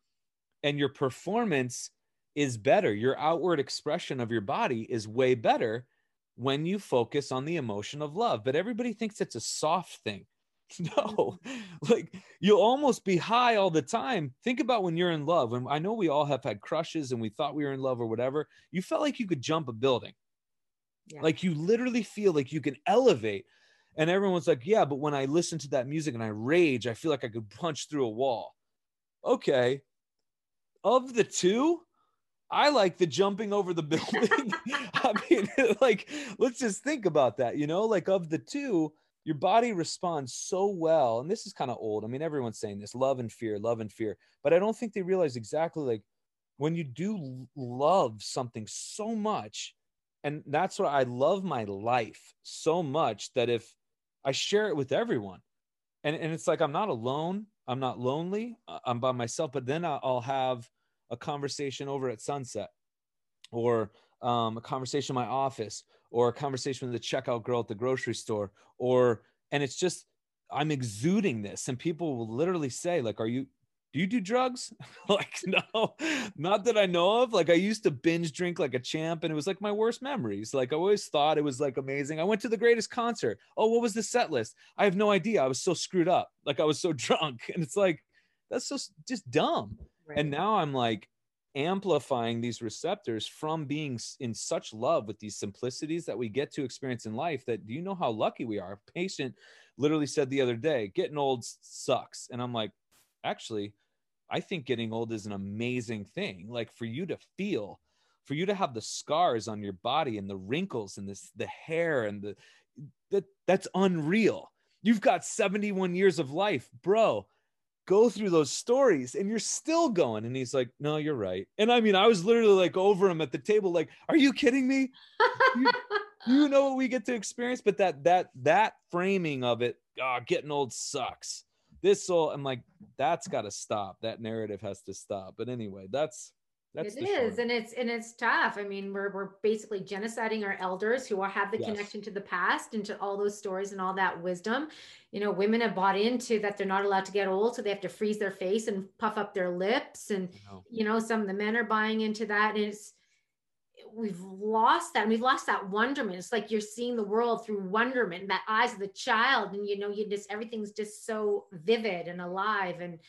And your performance is better. Your outward expression of your body is way better when you focus on the emotion of love. But everybody thinks it's a soft thing. (laughs) No, (laughs) like you'll almost be high all the time. Think about when you're in love. And I know we all have had crushes and we thought we were in love or whatever. You felt like you could jump a building. Yeah. Like you literally feel like you can elevate. And everyone's like, yeah, but when I listen to that music and I rage, I feel like I could punch through a wall. Okay. Of the two, I like the jumping over the (laughs) building. I mean, (laughs) like, let's just think about that, you know, like of the two, your body responds so well. And this is kind of old. I mean, everyone's saying this love and fear, love and fear. But I don't think they realize exactly like when you do love something so much, and that's why I love my life so much that if I share it with everyone, and, and it's like I'm not alone, I'm not lonely, uh, I'm by myself, but then I'll have a conversation over at sunset or um, a conversation in my office or a conversation with the checkout girl at the grocery store or and it's just i'm exuding this and people will literally say like are you do you do drugs? (laughs) Like (laughs) no not that i know of. Like i used to binge drink like a champ and it was like my worst memories. Like i always thought it was like amazing. I went to the greatest concert. Oh what was the set list? I have no idea. I was so screwed up. Like i was so (laughs) drunk. And it's like that's so just dumb. Right. and now i'm like amplifying these receptors from being in such love with these simplicities that we get to experience in life that do you know how lucky we are? A patient literally said the other day getting old sucks. And i'm like actually i think getting old is an amazing thing like for you to feel for you to have the scars on your body and the wrinkles and this the hair and the that that's unreal. You've got 71 years of life bro. Go through those stories and you're still going. And he's like no you're right. And i mean i was literally like over him at the table like are you kidding me? You know what we get to experience? But that that that framing of it ah, getting old sucks this soul i'm like that's got to stop that narrative has to stop but anyway that's that's it is, and it's and it's tough. I mean, we're we're basically genociding our elders who have the Yes. connection to the past and to all those stories and all that wisdom. You know, women have bought into that they're not allowed to get old, so they have to freeze their face and puff up their lips, and you know, some of the men are buying into that. And it's we've lost that and we've lost that wonderment it's like you're seeing the world through wonderment that eyes of the child and you know you just everything's just so vivid and alive and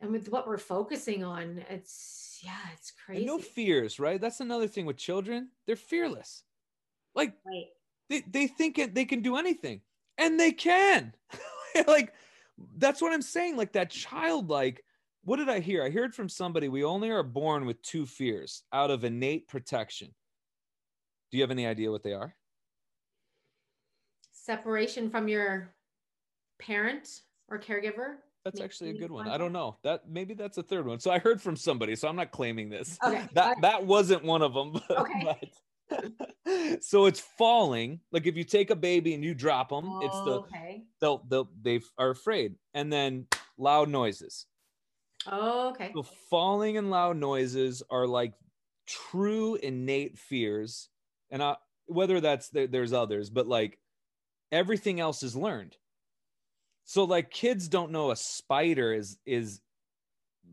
and with what we're focusing on it's yeah it's crazy And no fears, right? That's another thing with children. They're fearless. Like right they, they think it, they can do anything and they can. (laughs) like that's what I'm saying. Like that childlike. What did I hear? I heard from somebody we only are born with two fears out of innate protection. Do you have any idea what they are? separation from your parent or caregiver That's actually a good one. I don't know. That maybe that's a third one. So I heard from somebody, so I'm not claiming this. Okay. That that wasn't one of them. (laughs) But, Okay. but- (laughs) so it's falling. Like if you take a baby and you drop them, it's the okay they'll they'll they are afraid. And then loud noises. Oh, okay So falling and loud noises are like true innate fears, and I, whether that's there, there's others, but like everything else is learned. So like kids don't know a spider is is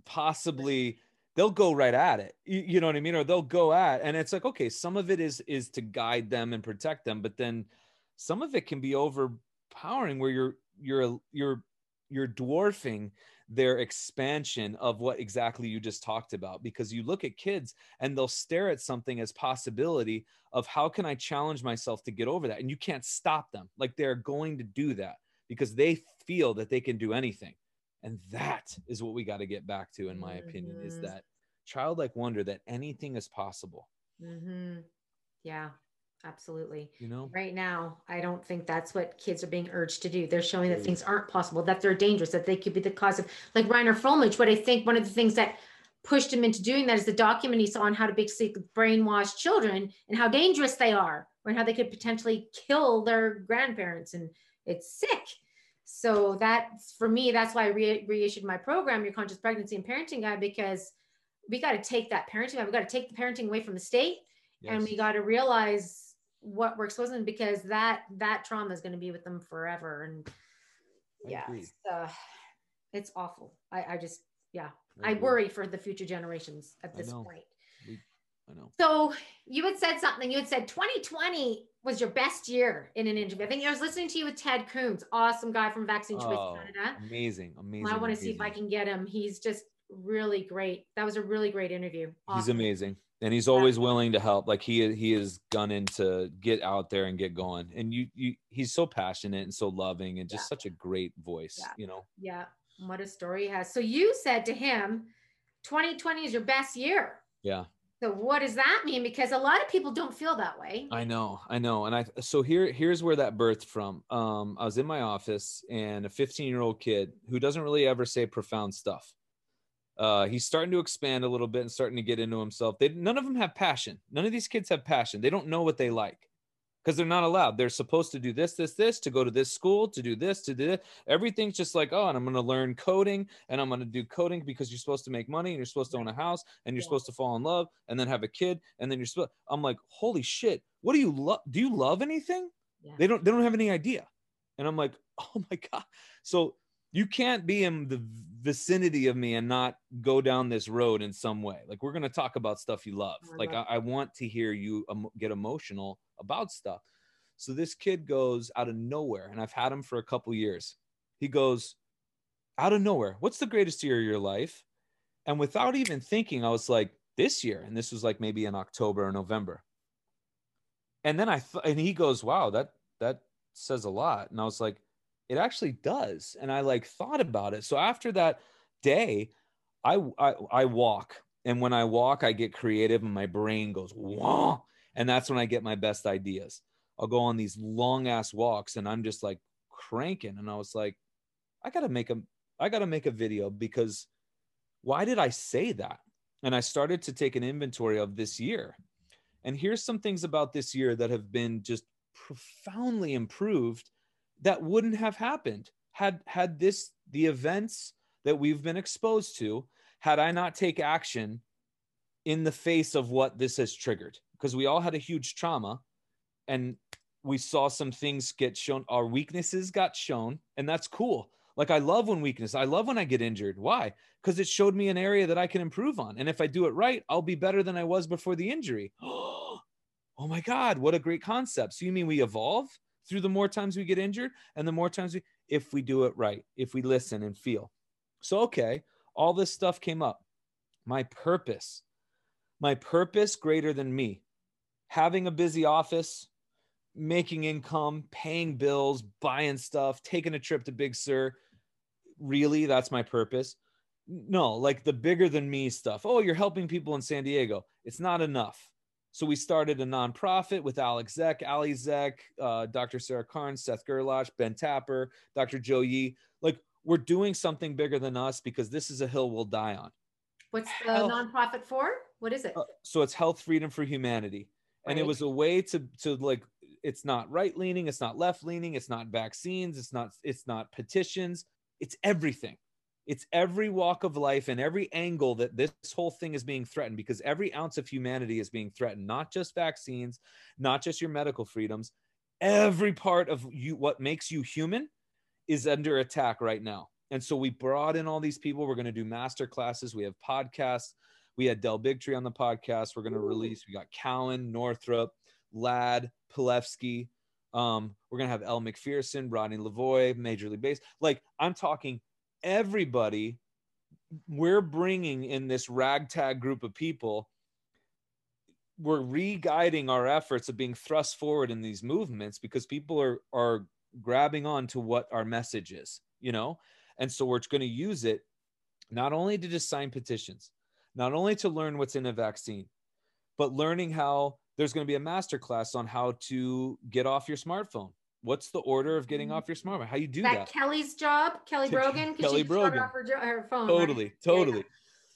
possibly they'll go right at it. You, you know what I mean? Or they'll go at, and it's like okay, some of it is is to guide them and protect them, but then some of it can be overpowering where you're you're you're you're dwarfing their expansion of what exactly you just talked about because you look at kids and they'll stare at something as possibility of how can i challenge myself to get over that? And you can't stop them. Like they're going to do that because they feel that they can do anything. And that is what we got to get back to in my opinion is Mhm. that childlike wonder that anything is possible. Hmm yeah absolutely. You know? Right now i don't think that's what kids are being urged to do. They're showing that things aren't possible that they're dangerous that they could be the cause of like reiner Fuellmich, What i think one of the things that pushed him into doing that is the document he saw on how to basically brainwash children and how dangerous they are and how they could potentially kill their grandparents and it's sick. So that's for me that's why i re- reissued my program your conscious pregnancy and parenting guide because we got to take that parenting we got to take the parenting away from the state and we got to realize what exposing them because that that trauma is going to be with them forever and I yeah it's, uh, it's awful. I i just yeah i, agree. worry for the future generations at this point. I know. So you had said something. You had said 2020 was your best year in an interview. I think i was listening to you with ted Kuntz, awesome guy from vaccine choice Oh, canada. amazing amazing i want to see if i can get him. He's just really great that was a really great interview he's amazing and he's Yeah. always willing to help like he he is gunning to get out there and get going and you you he's so passionate and so loving and just Yeah. such a great voice Yeah. you know Yeah, what a story he has. So you said to him, 2020 is your best year. yeah So what does that mean? Because a lot of people don't feel that way. i know i know and i so here here's where that birthed from um i was in my office and a 15 year old kid who doesn't really ever say profound stuff uh he's starting to expand a little bit and starting to get into himself they none of them have passion none of these kids have passion they don't know what they like because they're not allowed. They're supposed to do this, this, this, to go to this school, to do this, to do this. Everything's just like, oh, and I'm going to learn coding and I'm going to do coding because you're supposed to make money and you're supposed to own a house and you're Yeah. supposed to fall in love and then have a kid and then you're supposed. I'm like, holy shit, what do you love? Do you love anything? Yeah. They don't. They don't have any idea. And I'm like, (laughs) oh my god. So you can't be in the vicinity of me and not go down this road in some way. Like we're gonna talk about stuff you love. I like love I, I want to hear you get emotional about stuff. So this kid goes out of nowhere, and I've had him for a couple years. He goes out of nowhere. What's the greatest year of your life? And without even thinking, I was like, this year, and this was like maybe in October or November. And then I th- and he goes, wow, that that says a lot. And I was like, it actually does. And I like thought about it. So after that day, I I, I walk, and when I walk, I get creative, and my brain goes wah, and that's when I get my best ideas. I'll go on these long ass walks, and I'm just like cranking. And I was like, I gotta make a I gotta make a video because why did I say that? And I started to take an inventory of this year. And here's some things about this year that have been just profoundly improved that wouldn't have happened had had this the events that we've been exposed to had I not take action in the face of what this has triggered because we all had a huge trauma and we saw some things get shown our weaknesses got shown and that's cool Like I love when weakness, I love when I get injured. Why? Because it showed me an area that I can improve on. And if I do it right, I'll be better than I was before the injury. (gasps) oh my God, what a great concept. So you mean we evolve through the more times we get injured and the more times we, if we do it right, if we listen and feel. So, okay, all this stuff came up. My purpose, my purpose greater than me. Having a busy office, making income, paying bills, buying stuff, taking a trip to Big Sur, really that's my purpose no like the bigger than me stuff oh you're helping people in san diego it's not enough so we started a nonprofit with alex Zeck ali Zeck uh, dr sarah Karn, seth gerlach ben tapper dr joe yee like we're doing something bigger than us because this is a hill we'll die on what's the health. nonprofit for what is it uh, so it's health freedom for humanity right. and it was a way to to like it's not right leaning it's not left leaning it's not vaccines it's not it's not petitions it's everything. It's every walk of life and every angle that this whole thing is being threatened because every ounce of humanity is being threatened, not just vaccines, not just your medical freedoms. Every part of you, what makes you human, is under attack right now. And so we brought in all these people. We're going to do master classes. We have podcasts. We had Del Bigtree on the podcast. We're going to release. We got Cowan, Northrup, Ladd, Palevsky, um, we're gonna have Elle Macpherson, Rodney Lavoie, Major League Base. Like I'm talking everybody. We're bringing in this ragtag group of people. We're re-guiding our efforts of being thrust forward in these movements because people are are grabbing on to what our message is, you know, and so we're going to use it not only to just sign petitions, not only to learn what's in a vaccine, but learning how there's going to be a master class on how to get off your smartphone. What's the order of getting mm-hmm. off your smartphone? How you do that? that? Kelly's job, Kelly Brogan. (laughs) Kelly Brogan. Off her, her phone, totally, right? totally. Yeah.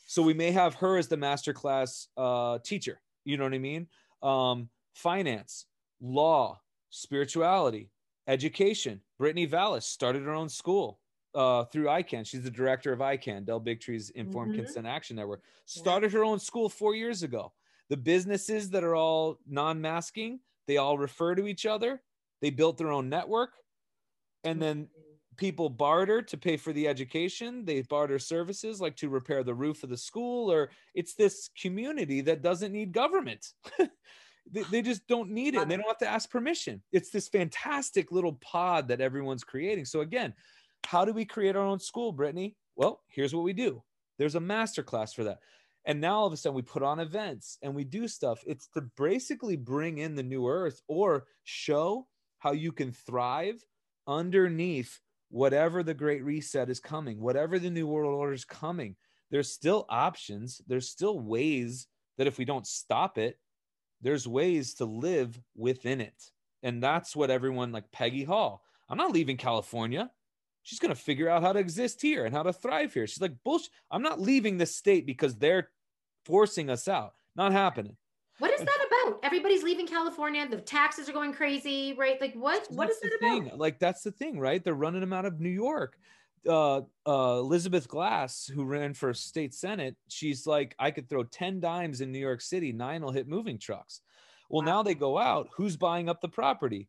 So we may have her as the master class uh, teacher. You know what I mean? Um, finance, law, spirituality, education. Brittany Vallis started her own school uh, through ICAN. She's the director of ICAN, Del Bigtree's Informed mm-hmm. Consent Action Network. Started her own school four years ago. The businesses that are all non masking, they all refer to each other. They built their own network. And mm-hmm. then people barter to pay for the education. They barter services like to repair the roof of the school, or it's this community that doesn't need government. (laughs) they, they, just don't need it and they don't have to ask permission. It's this fantastic little pod that everyone's creating. So, again, how do we create our own school, Brittany? Well, here's what we do there's a master class for that and now all of a sudden we put on events and we do stuff it's to basically bring in the new earth or show how you can thrive underneath whatever the great reset is coming whatever the new world order is coming there's still options there's still ways that if we don't stop it there's ways to live within it and that's what everyone like peggy hall i'm not leaving california she's going to figure out how to exist here and how to thrive here. She's like, bullshit. I'm not leaving this state because they're forcing us out. Not happening. What is that Everybody's leaving California. The taxes are going crazy, right? Like what? What that's is that thing. about? Like that's the thing, right? They're running them out of New York. Uh, uh, Elizabeth Glass, who ran for state senate, she's like, I could throw ten dimes in New York City, nine will hit moving trucks. Well, wow. now they go out. Who's buying up the property?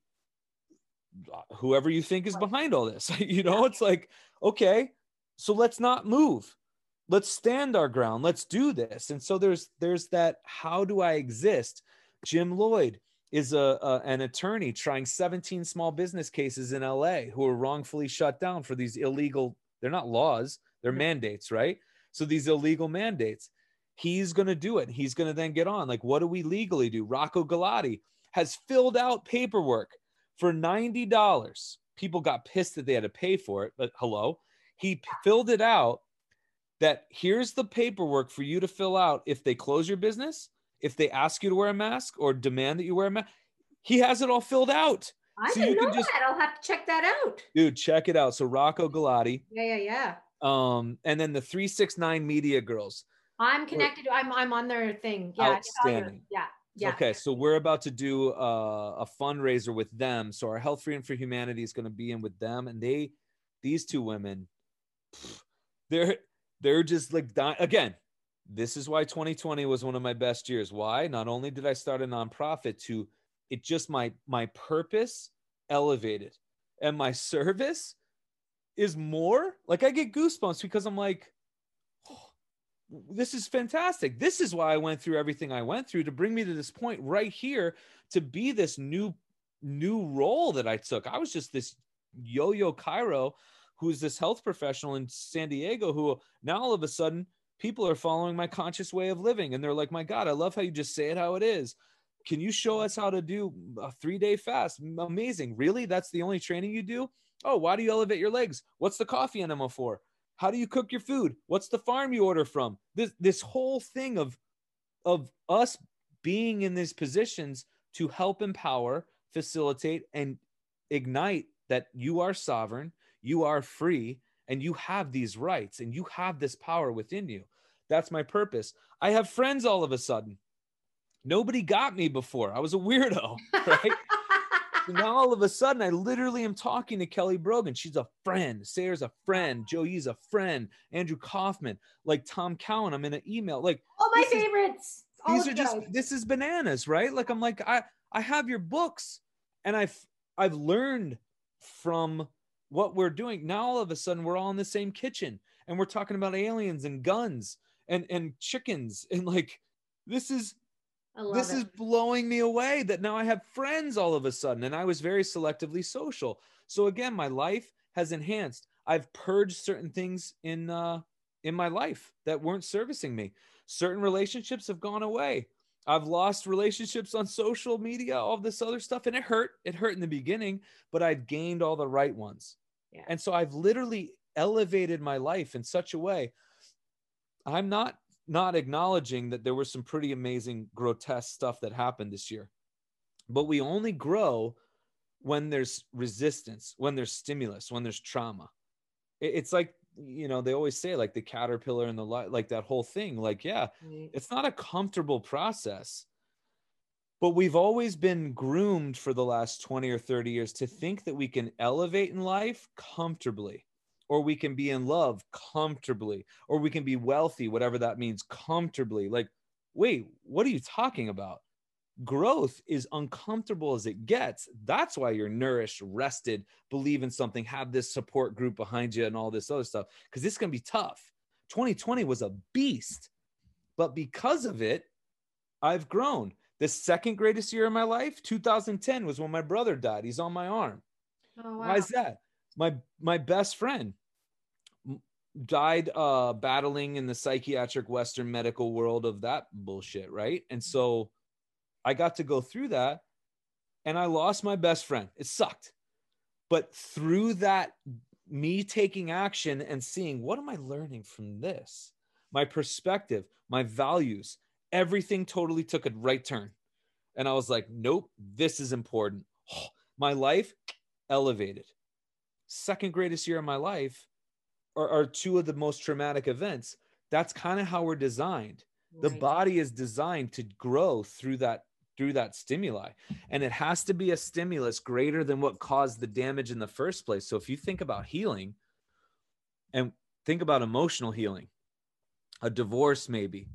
whoever you think is behind all this. (laughs) you know, it's like, okay, so let's not move. Let's stand our ground. Let's do this. And so there's there's that how do I exist? Jim Lloyd is a, a, an attorney trying 17 small business cases in LA who are wrongfully shut down for these illegal they're not laws, they're mandates, right? So these illegal mandates. He's going to do it. He's going to then get on. Like, what do we legally do? Rocco Galati has filled out paperwork for $90. People got pissed that they had to pay for it, but hello. He filled it out that here's the paperwork for you to fill out if they close your business, if they ask you to wear a mask or demand that you wear a mask. He has it all filled out. I so didn't know just, that. I'll have to check that out. Dude, check it out. So Rocco Galati. Yeah, yeah, yeah. Um, and then the 369 Media Girls. I'm connected. I'm I'm on their thing. Yeah. Outstanding. Yeah. Yeah. Okay, so we're about to do a, a fundraiser with them. So our Health Freedom for Humanity is going to be in with them, and they, these two women, they're they're just like dying. again. This is why 2020 was one of my best years. Why? Not only did I start a nonprofit, to it just my my purpose elevated, and my service is more. Like I get goosebumps because I'm like, oh, this is fantastic. This is why I went through everything I went through to bring me to this point right here to be this new new role that I took. I was just this yo-yo chiro who's this health professional in San Diego who now all of a sudden people are following my conscious way of living and they're like, "My god, I love how you just say it how it is." Can you show us how to do a 3-day fast? Amazing. Really? That's the only training you do? Oh, why do you elevate your legs? What's the coffee enema for? How do you cook your food? What's the farm you order from? This this whole thing of of us being in these positions to help empower, facilitate, and ignite that you are sovereign, you are free, and you have these rights and you have this power within you. That's my purpose. I have friends all of a sudden. Nobody got me before. I was a weirdo, (laughs) right? now all of a sudden, I literally am talking to Kelly Brogan. She's a friend. Sayer's a friend. Joey's a friend. Andrew Kaufman, like Tom Cowan. I'm in an email. Like all my favorites. Is, all these are just this is bananas, right? Like I'm like I I have your books, and I've I've learned from what we're doing. Now all of a sudden we're all in the same kitchen, and we're talking about aliens and guns and and chickens (laughs) and like this is this it. is blowing me away that now I have friends all of a sudden. And I was very selectively social. So again, my life has enhanced. I've purged certain things in uh in my life that weren't servicing me. Certain relationships have gone away. I've lost relationships on social media, all this other stuff, and it hurt. It hurt in the beginning, but I've gained all the right ones. Yeah. And so I've literally elevated my life in such a way. I'm not not acknowledging that there was some pretty amazing grotesque stuff that happened this year. But we only grow when there's resistance, when there's stimulus, when there's trauma. It's like, you know, they always say like the caterpillar and the like that whole thing. Like, yeah, right. it's not a comfortable process. But we've always been groomed for the last 20 or 30 years to think that we can elevate in life comfortably or we can be in love comfortably, or we can be wealthy, whatever that means, comfortably. Like, wait, what are you talking about? Growth is uncomfortable as it gets. That's why you're nourished, rested, believe in something, have this support group behind you, and all this other stuff, because it's going to be tough. 2020 was a beast, but because of it, I've grown. The second greatest year of my life, 2010, was when my brother died. He's on my arm. Oh, wow. Why is that? My my best friend died uh battling in the psychiatric western medical world of that bullshit right? And so i got to go through that and i lost my best friend. It sucked. But through that me taking action and seeing what am i learning from this? My perspective my values everything totally took a right turn. And i was like nope this is important. (sighs) My life elevated. Second greatest year of my life are, are two of the most traumatic events. That's kind of how we're designed. Right. The body is designed to grow through that through that stimuli and it has to be a stimulus greater than what caused the damage in the first place so if you think about healing and think about emotional healing a divorce maybe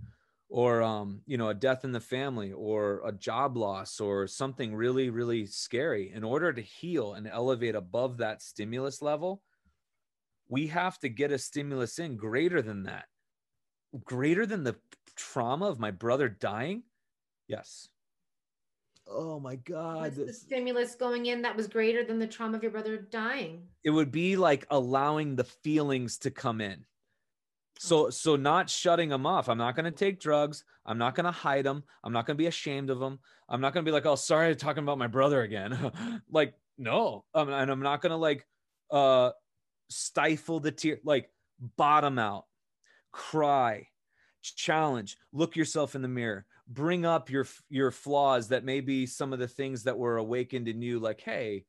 or um, you know a death in the family or a job loss or something really really scary in order to heal and elevate above that stimulus level we have to get a stimulus in greater than that. Greater than the trauma of my brother dying? Yes. Oh my god the stimulus going in that was greater than the trauma of your brother dying? It would be like allowing the feelings to come in. So so not shutting them off. I'm not going to take drugs. I'm not going to hide them i'm not going to be ashamed of them i'm not going to be like oh sorry talking about my brother again. (laughs) Like no. Um, and i'm not going to like uh stifle the tear, like bottom out, cry, challenge, look yourself in the mirror, bring up your your flaws that may be some of the things that were awakened in you like hey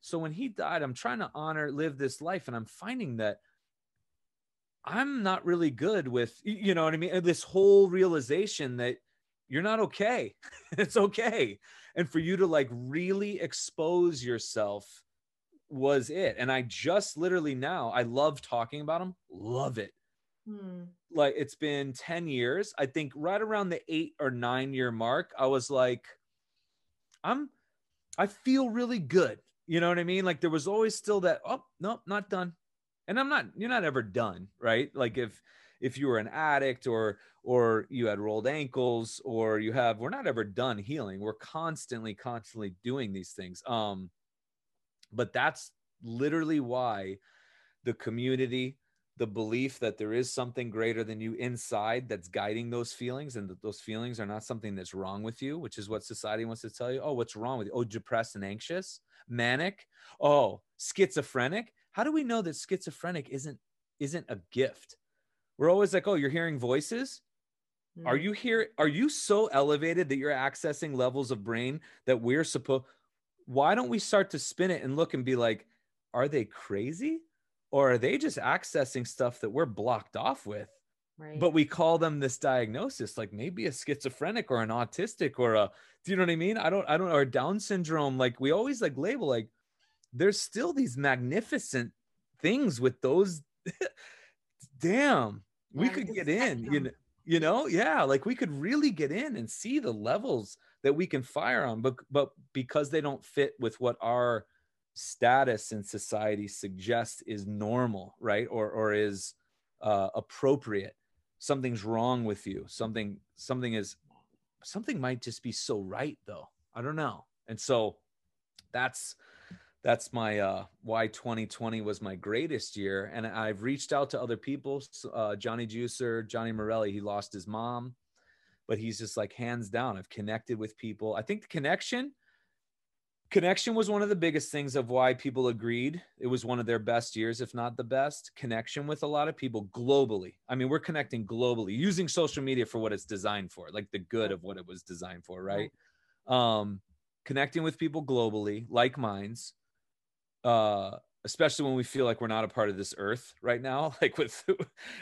so when he died i'm trying to honor live this life and i'm finding that i'm not really good with you know what i mean? This whole realization that you're not okay. (laughs) It's okay. And for you to like really expose yourself was it. And I just literally now, I love talking about them, love it. Hmm. Like it's been 10 years. I think right around the eight or nine year mark, I was like, I'm, I feel really good. You know what I mean? Like there was always still that, oh, no, not done. and i'm not you're not ever done right like if if you were an addict or or you had rolled ankles or you have we're not ever done healing we're constantly constantly doing these things um but that's literally why the community the belief that there is something greater than you inside that's guiding those feelings and that those feelings are not something that's wrong with you which is what society wants to tell you. Oh what's wrong with you? Oh depressed and anxious? Manic? Oh schizophrenic? How do we know that schizophrenic isn't isn't a gift? We're always like oh you're hearing voices? Are Mm. you here are you so elevated that you're accessing levels of brain that we're supposed why don't we start to spin it and look and be like are they crazy? Or are they just accessing stuff that we're blocked off with? Right. but we call them this diagnosis like maybe a schizophrenic or an autistic or a do you know what i mean? I don't i don't or down syndrome. Like we always like label like there's still these magnificent things with those (laughs) damn we Yeah, could get in you know you know? Yeah like we could really get in and see the levels that we can fire on but but because they don't fit with what our status in society suggests is normal right? Or or is uh, appropriate. Something's wrong with you. Something something is something might just be so right though. I don't know. And so that's that's my uh why 2020 was my greatest year. And i've reached out to other people uh johnny juicer johnny morelli he lost his mom but he's just like hands down i've connected with people. I think the connection connection was one of the biggest things of why people agreed it was one of their best years if not the best connection with a lot of people globally. I mean we're connecting globally using social media for what it's designed for like the good of what it was designed for right? Um connecting with people globally like minds uh especially when we feel like we're not a part of this earth right now (laughs) like with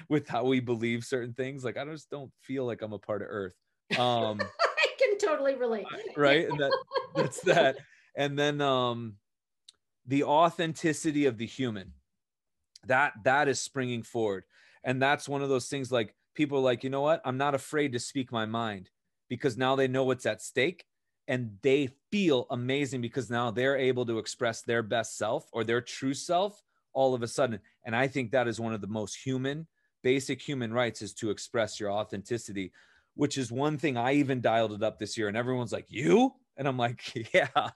with how we believe certain things like i just don't feel like i'm a part of earth um (laughs) I can totally relate. right? And that that's that. And then um the authenticity of the human that that is springing forward. And that's one of those things like people are like you know what? I'm not afraid to speak my mind because now they know what's at stake and they feel amazing because now they're able to express their best self or their true self all of a sudden. And i think that is one of the most human basic human rights is to express your authenticity which is one thing i even dialed it up this year and everyone's like you? And i'm like (laughs) yeah.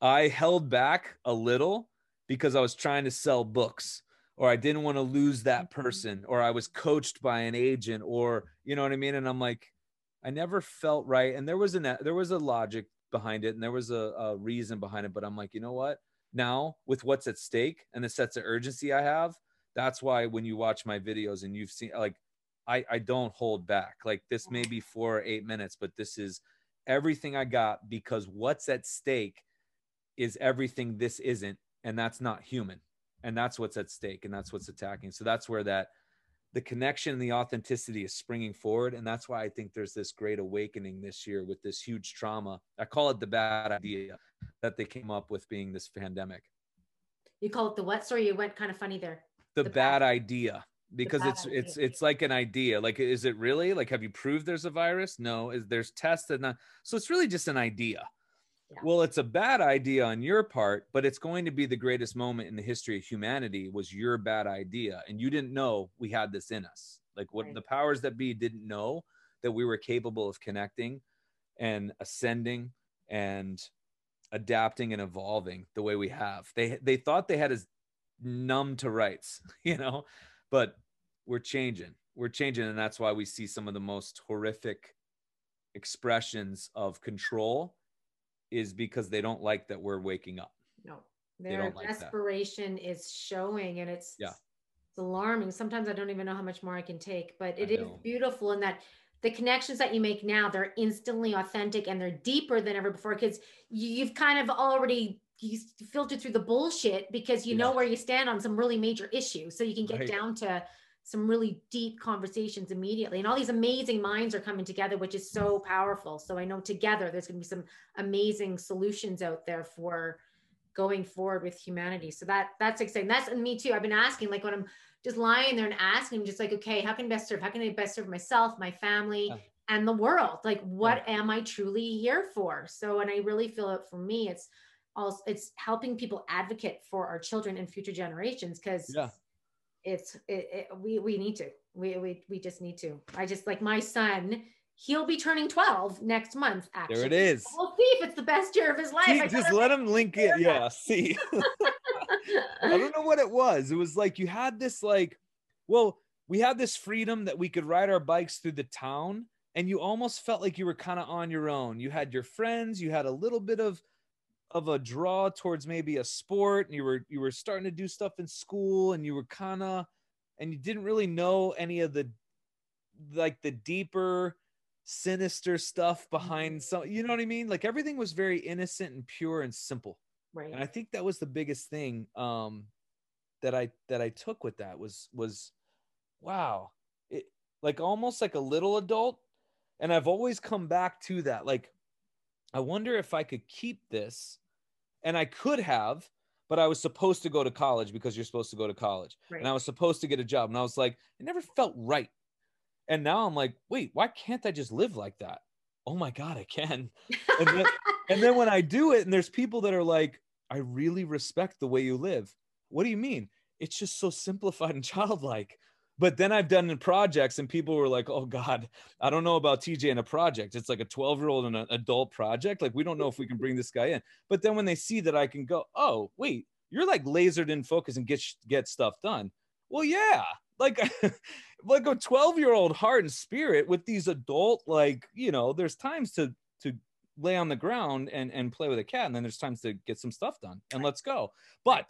I held back a little because i was trying to sell books or i didn't want to lose that Mhm. person or i was coached by an agent or you know what i mean? And i'm like i never felt right and there was an there was a logic behind it and there was a, a reason behind it but i'm like you know what? Now with what's at stake and the sense of urgency i have that's why when you watch my videos and you've seen like i i don't hold back like this may be four or eight minutes but this is everything i got because what's at stake is everything this isn't and that's not human and that's what's at stake and that's what's attacking. So that's where that the connection and the authenticity is springing forward and that's why i think there's this great awakening this year with this huge trauma. I call it the bad idea that they came up with being this pandemic. You call it the what? Sorry, you went kind of funny there. the, The bad, bad- idea. Because bad it's it's it's like an idea. Like is it really? Like have you proved there's a virus? No. Is there's tests and not. So it's really just an idea Yeah. well it's a bad idea on your part but it's going to be the greatest moment in the history of humanity was your bad idea and you didn't know we had this in us like what Right. the powers that be didn't know that we were capable of connecting and ascending and adapting and evolving the way we have they they thought they had us numb to rights (laughs) you know but we're changing we're changing and that's why we see some of the most horrific expressions of control is because they don't like that we're waking up No, They their don't like that. desperation is showing, and it's Yeah. it's alarming. Sometimes I don't even know how much more I can take, but it is beautiful in that the connections that you make now they're instantly authentic and they're deeper than ever before because you, you've kind of already you filtered through the bullshit because you know where you stand on some really major issues so you can get Right. down to some really deep conversations immediately. And all these amazing minds are coming together which is so powerful. So i know together there's going to be some amazing solutions out there for going forward with humanity. So that that's exciting. That's me too. I've been asking like when i'm just lying there and asking just like okay how can I best serve? How can i best serve myself my family Yeah. and the world? Like what am i truly here for? So and i really feel it for me it's also it's helping people advocate for our children and future generations because Yeah. It's it, it, we we need to we, we we just need to i just like my son he'll be turning 12 next month actually There it is. we'll see if it's the best year of his life See, I just let him link it. Yeah. See, (laughs) I don't know what it was. It was like you had this like, well, we had this freedom that we could ride our bikes through the town, and you almost felt like you were kind of on your own. You had your friends, you had a little bit of of a draw towards maybe a sport, and you were you were starting to do stuff in school, and you were kind of, and you didn't really know any of the like the deeper sinister stuff behind some you know what i mean? Like everything was very innocent and pure and simple. Right. And i think that was the biggest thing um that i that i took with that was was wow it like almost like a little adult and i've always come back to that. Like i wonder if i could keep this and i could have but i was supposed to go to college because you're supposed to go to college right and i was supposed to get a job and i was like it never felt right and now i'm like wait why can't i just live like that oh my god i can (laughs) and then, and then when I do it, and there's people that are like, I really respect the way you live. What do you mean? It's just so simplified and (laughs) childlike. But then I've done in projects, and people were like, oh God, I don't know about TJ in a project. It's like a 12 year old and an adult project. Like, we don't know if we can bring this guy in. But then when they see that I can go, oh, wait, you're like lasered in focus and get, get stuff done. Well, yeah. Like, (laughs) like a 12 year old heart and spirit with these adult, like, you know, there's times to, to lay on the ground and and play with a cat and then there's times to get some stuff done and let's go but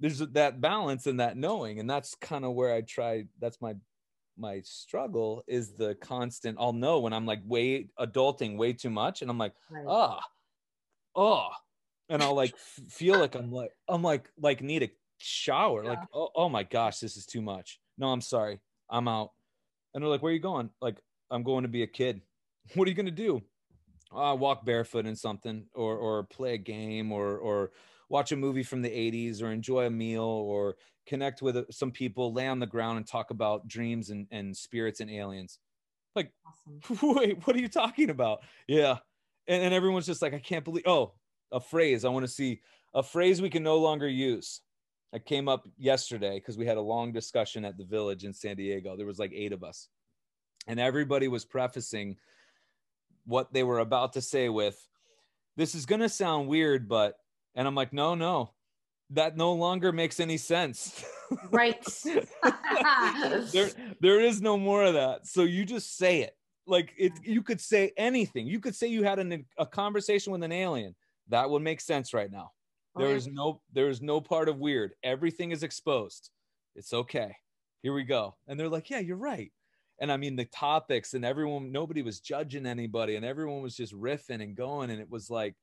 there's that balance and that knowing and that's kind of where i try that's my my struggle is the constant i'll know when i'm like way adulting way too much and i'm like right. ah oh and i'll like feel like i'm like i'm like like need a shower like oh, oh my gosh this is too much. No i'm sorry. I'm out. And they're like where are you going? Like i'm going to be a kid. (laughs) What are you going to do? Uh, walk barefoot in something or or play a game or or watch a movie from the 80s or enjoy a meal or connect with uh, some people lay on the ground and talk about dreams and, and spirits and aliens. Like awesome. (laughs) wait what are you talking about? Yeah. And, and everyone's just like i can't believe oh a phrase. I want to see a phrase we can no longer use. That came up yesterday because we had a long discussion at the village in san diego. There was like eight of us. And everybody was prefacing what they were about to say with this is going to sound weird but and i'm like no no that no longer makes any sense. Right. (laughs) There there is no more of that. So you just say it. Like it you could say anything. You could say you had an, a conversation with an alien. That would make sense right now. Oh, there is no there is no part of weird. Everything is exposed. It's okay. Here we go. And they're like yeah you're right. And I mean the topics and everyone nobody was judging anybody and everyone was just riffing and going. And it was like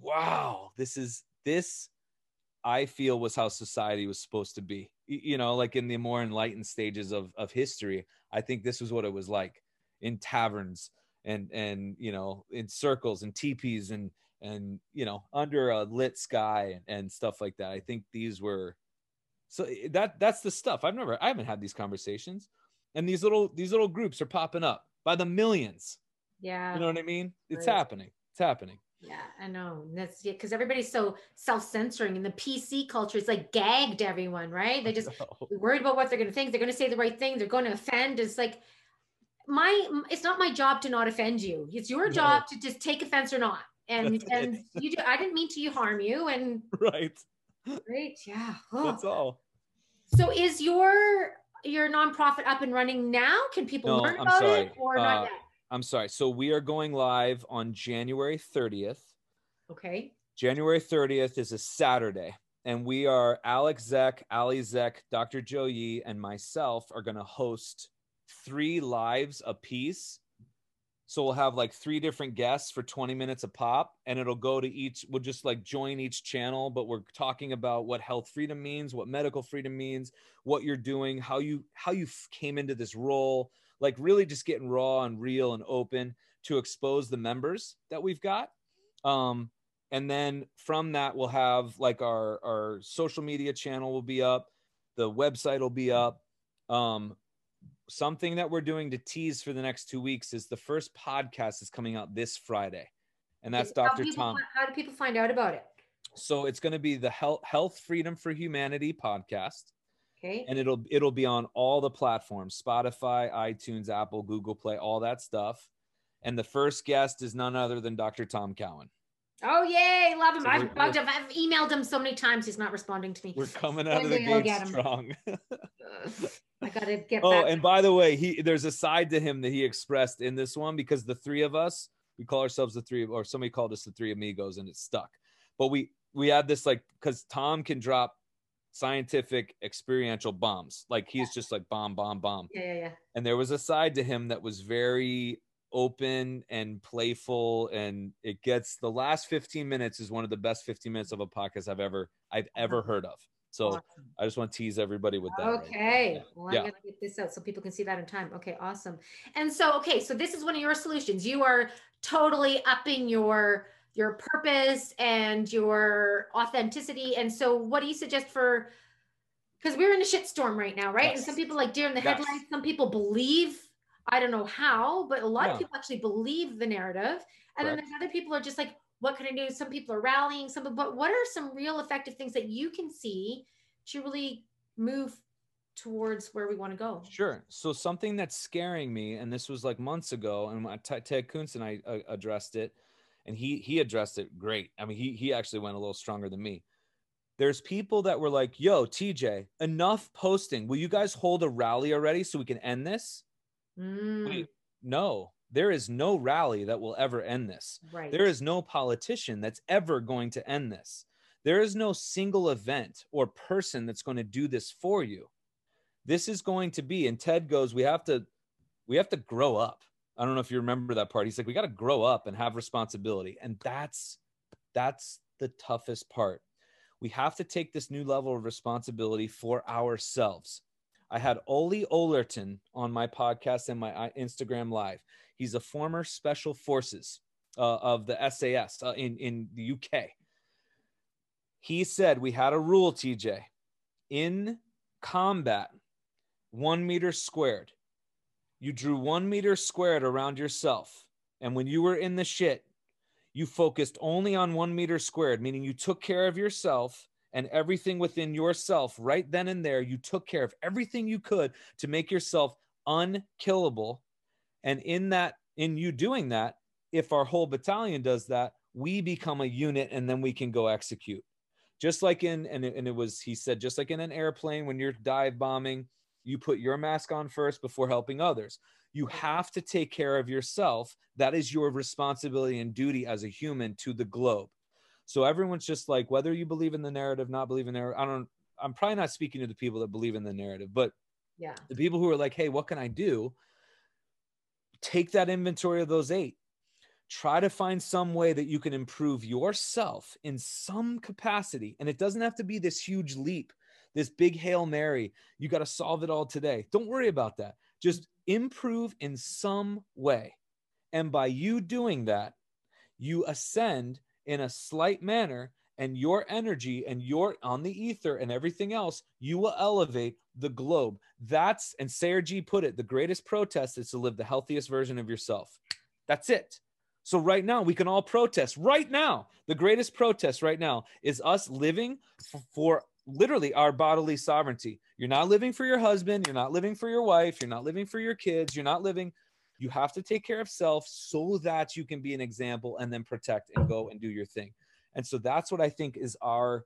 wow this is this I feel was how society was supposed to be. You know like in the more enlightened stages of of history I think this was what it was like in taverns and and you know in circles and teepees and and you know under a lit sky and stuff like that. I think these were so eh, that that's the stuff. I've never I haven't had these conversations. And these little these little groups are popping up by the millions. Yeah. You know what i mean? It's Right. happening. It's happening yeah i know And that's because everybody's so self-censoring and the pc culture is like gagged everyone right they just worried about what they're going to think. They're going to say the right thing. They're going to offend. It's like my. It's not my job to not offend you. It's your No. job to just take offense or not. And That's it. and you do. I didn't mean to harm you. And right right, yeah. Oh. that's all So is your your nonprofit up and running now? Can people No, learn about it or Uh, not yet? I'm sorry. So we are going live on january 30th Okay. january 30th is a saturday and we are Alec Zeck ali Zeck dr joe yee and myself are going to host three lives a piece so we'll have like three different guests for 20 minutes a pop and it'll go to each we'll just like join each channel but we're talking about what health freedom means what medical freedom means what you're doing how you how you came into this role like really just getting raw and real and open to expose the members that we've got. Um and then from that we'll have like our our social media channel will be up. The website will be up. Um something that we're doing to tease for the next two weeks is the first podcast is coming out this friday and that's How dr people tom. How do people find out about it? so it's going to be the health health freedom for humanity podcast And it'll it'll be on all the platforms spotify itunes apple google play all that stuff and the first guest is none other than dr tom cowan Oh yay, love him. So I've bugged him. I've emailed him so many times. He's not responding to me. we're coming out of the gate strong (laughs) I gotta get oh back. and by the way he there's a side to him that he expressed in this one because the three of us we call ourselves the three or somebody called us the three amigos and it stuck but we we had this like because tom can drop scientific experiential bombs like he's just like bomb bomb bomb yeah, yeah, yeah. and there was a side to him that was very open and playful and it gets the last 15 minutes is one of the best 15 minutes of a podcast i've ever i've ever heard of so Awesome. i just want to tease everybody with that right. Okay. Well, I'm Yeah. gonna get this out so people can see that in time. Okay, awesome. And so, okay, so this is one of your solutions. You are totally upping your your purpose and your authenticity. And so, what do you suggest for? Because we're in a shitstorm right now, right? And some people like deer in the Yes. headlights. Some people believe. I don't know how, but a lot Yeah. of people actually believe the narrative. And then Correct. there's other people are just like, what can I do? Some people are rallying. Some, but what are some real effective things that you can see to really move towards where we want to go? Sure. So something that's scaring me, and this was like months ago, and Ted Kuntz and I uh, addressed it, and he he addressed it great. I mean, he he actually went a little stronger than me. There's people that were like, "Yo, TJ, enough posting. Will you guys hold a rally already so we can end this?" Mm, Wait, no, there is no rally that will ever end this. right. There is no politician that's ever going to end this. There is no single event or person that's going to do this for you. This is going to be, and Ted goes, we have to, we have to grow up. I don't know if you remember that part. He's like, we got to grow up and have responsibility. And that's, that's the toughest part. We have to take this new level of responsibility for ourselves. I had Ollie Ollerton on my podcast and my uh, Instagram live. He's a former special forces uh, of the SAS uh, in, in the UK. He said we had a rule, TJ, in combat, one meter squared. You drew one meter squared around yourself. And when you were in the shit, you focused only on one meter squared, meaning you took care of yourself and everything within yourself right then and there. You took care of everything you could to make yourself unkillable. And in that, in you doing that, if our whole battalion does that, we become a unit and then we can go execute. Just like in, and it, and it was, he said, just like in an airplane when you're dive bombing, you put your mask on first before helping others. You have to take care of yourself. That is your responsibility and duty as a human to the globe. So everyone's just like, whether you believe in the narrative, not believe in the narrative, I don't, I'm probably not speaking to the people that believe in the narrative, but yeah. the people who are like, hey, what can I do? Take that inventory of those eight. Try to find some way that you can improve yourself in some capacity. And it doesn't have to be this huge leap, this big Hail Mary. You got to solve it all today. Don't worry about that. Just improve in some way. And by you doing that, you ascend in a slight manner and your energy and your on the ether and everything else, you will elevate the globe. That's and Sayer Ji put it: the greatest protest is to live the healthiest version of yourself. That's it. So right now we can all protest. Right now, the greatest protest right now is us living for literally our bodily sovereignty. You're not living for your husband. You're not living for your wife. You're not living for your kids. You're not living. You have to take care of self so that you can be an example and then protect and go and do your thing. And so that's what I think is our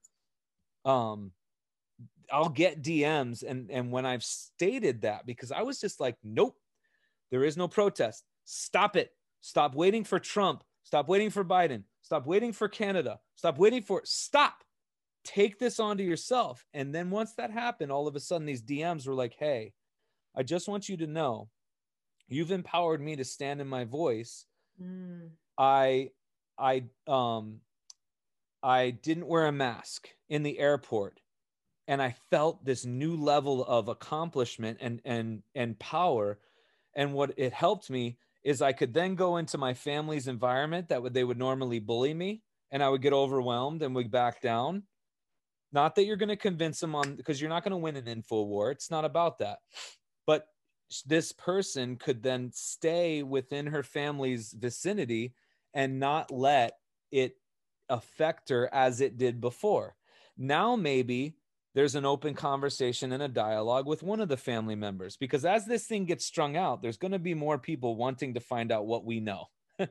um I'll get DMs and and when I've stated that because I was just like nope there is no protest stop it stop waiting for Trump stop waiting for Biden stop waiting for Canada stop waiting for stop take this onto yourself. And then once that happened all of a sudden these DMs were like hey I just want you to know you've empowered me to stand in my voice. Mm, I I um I didn't wear a mask in the airport. And I felt this new level of accomplishment and and and power. And what it helped me is I could then go into my family's environment that would they would normally bully me. And I would get overwhelmed and would back down not that you're going to convince them on because you're not going to win an info war it's not about that. But this person could then stay within her family's vicinity and not let it affect her as it did before. Now, maybe there's an open conversation and a dialogue with one of the family members because as this thing gets strung out there's going to be more people wanting to find out what we know. (laughs)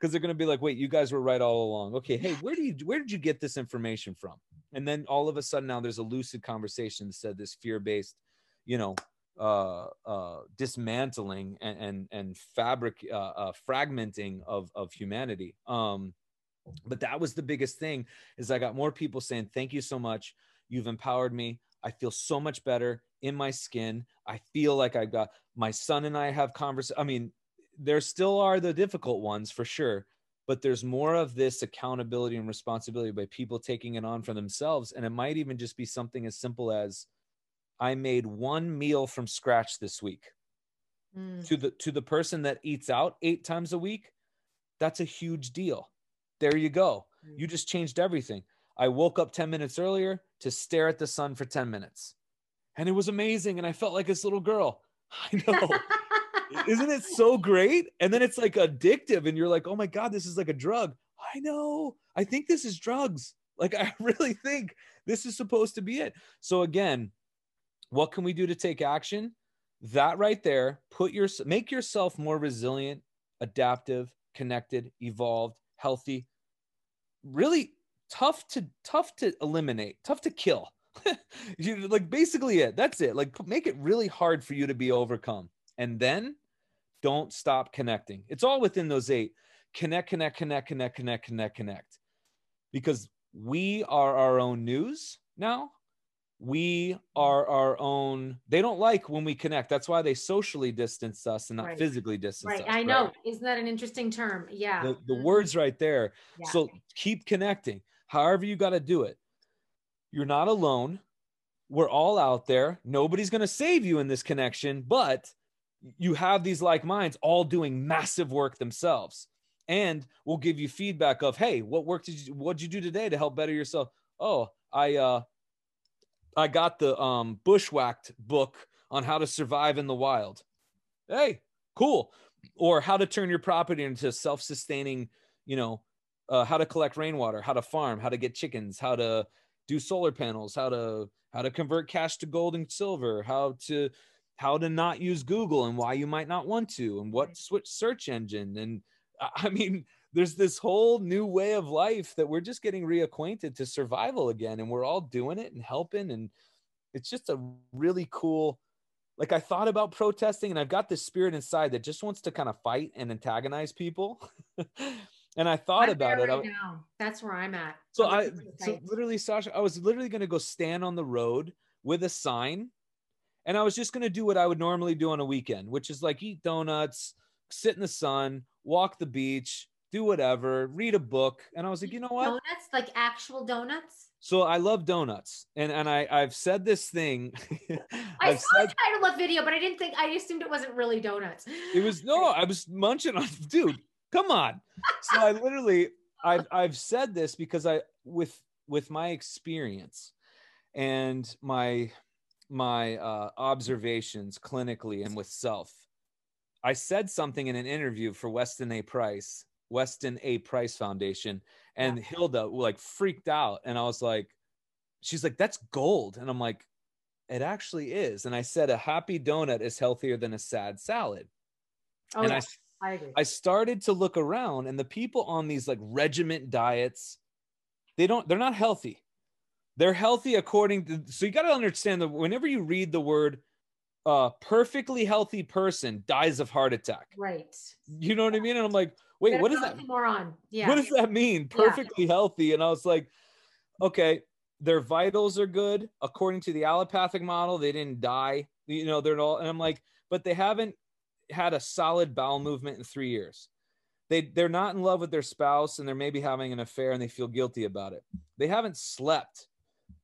Because they're going to be like wait you guys were right all along. Okay hey where do you where did you get this information from and then all of a sudden now there's a lucid conversation that said this fear-based you know uh, uh, dismantling and and, and fabric uh, uh, fragmenting of of humanity. Um but that was the biggest thing is i got more people saying thank you so much. You've empowered me. I feel so much better in my skin. I feel like I've got my son and i have conversation i mean there still are the difficult ones for sure but there's more of this accountability and responsibility by people taking it on for themselves and it might even just be something as simple as i made one meal from scratch this week. Mm. to the to the person that eats out 8 times a week that's a huge deal. There you go. You just changed everything. I woke up 10 minutes earlier to stare at the sun for 10 minutes and it was amazing and i felt like this little girl. (laughs) I know (laughs) isn't it so great? And then it's like addictive and you're like oh my god this is like a drug. I know. I think this is drugs. Like i (laughs) really think this is supposed to be it. So again what can we do to take action? That right there put your make yourself more resilient adaptive connected evolved healthy. Really tough to tough to eliminate tough to kill. (laughs) You like basically it. That's it. Like make it really hard for you to be overcome. And then don't stop connecting it's all within those eight connect connect connect connect connect connect connect because we are our own news now we are our own they don't like when we connect that's why they socially distance us and not Right. physically distance right. us I know. Isn't that an interesting term? Yeah. the, the words right there Yeah. so keep connecting however you got to do it you're not alone we're all out there nobody's going to save you in this connection but you have these like minds all doing massive work themselves and we'll give you feedback of hey what work did you what did you do today to help better yourself? Oh i uh i got the um bushwhacked book on how to survive in the wild. Hey cool. Or how to turn your property into self-sustaining you know uh, how to collect rainwater how to farm how to get chickens how to do solar panels how to how to convert cash to gold and silver how to how to not use google and why you might not want to and what switch search engine. And I- (laughs) i mean there's this whole new way of life that we're just getting reacquainted to survival again and we're all doing it and helping. And it's just a really cool like i thought about protesting and i've got this spirit inside that just wants to kind of fight and antagonize people. (laughs) And i thought I'm about it. I- right now. That's where I'm at. so I'm I looking for the so literally Sasha, I was literally gonna go stand on the road with a sign, and I was just gonna do what I would normally do on a weekend, which is like eat donuts, sit in the sun, walk the beach, do whatever, read a book. And I was like, you know what? Donuts, like actual donuts. So I love donuts, and and I I've said this thing. (laughs) I I've saw said the title of video, but I didn't think I assumed it wasn't really donuts. it was no, (laughs) I was munching on dude. Come on. So I literally I've I've said this because I with with my experience and my my uh, observations clinically and with self. I said something in an interview for Weston A. Price, Weston A. Price Foundation, and Hilda like freaked out, and I was like, she's like, "That's gold," and I'm like, "It actually is." And I said, "A happy donut is healthier than a sad salad." Oh, and yeah, I I agree. I started to look around and the people on these like regiment diets, they don't, they're not healthy. They're healthy according to, so you got to understand that whenever you read the word, uh, perfectly healthy person dies of heart attack. right. You know what I mean? And I'm like, wait, what not that, Moron. Yeah. what does that mean? Yeah. Perfectly healthy. And I was like, okay, their vitals are good. According to the allopathic model, they didn't die. You know, they're all, and I'm like, but they haven't had a solid bowel movement in three years. They, they're not in love with their spouse and they're maybe having an affair and they feel guilty about it. They haven't slept.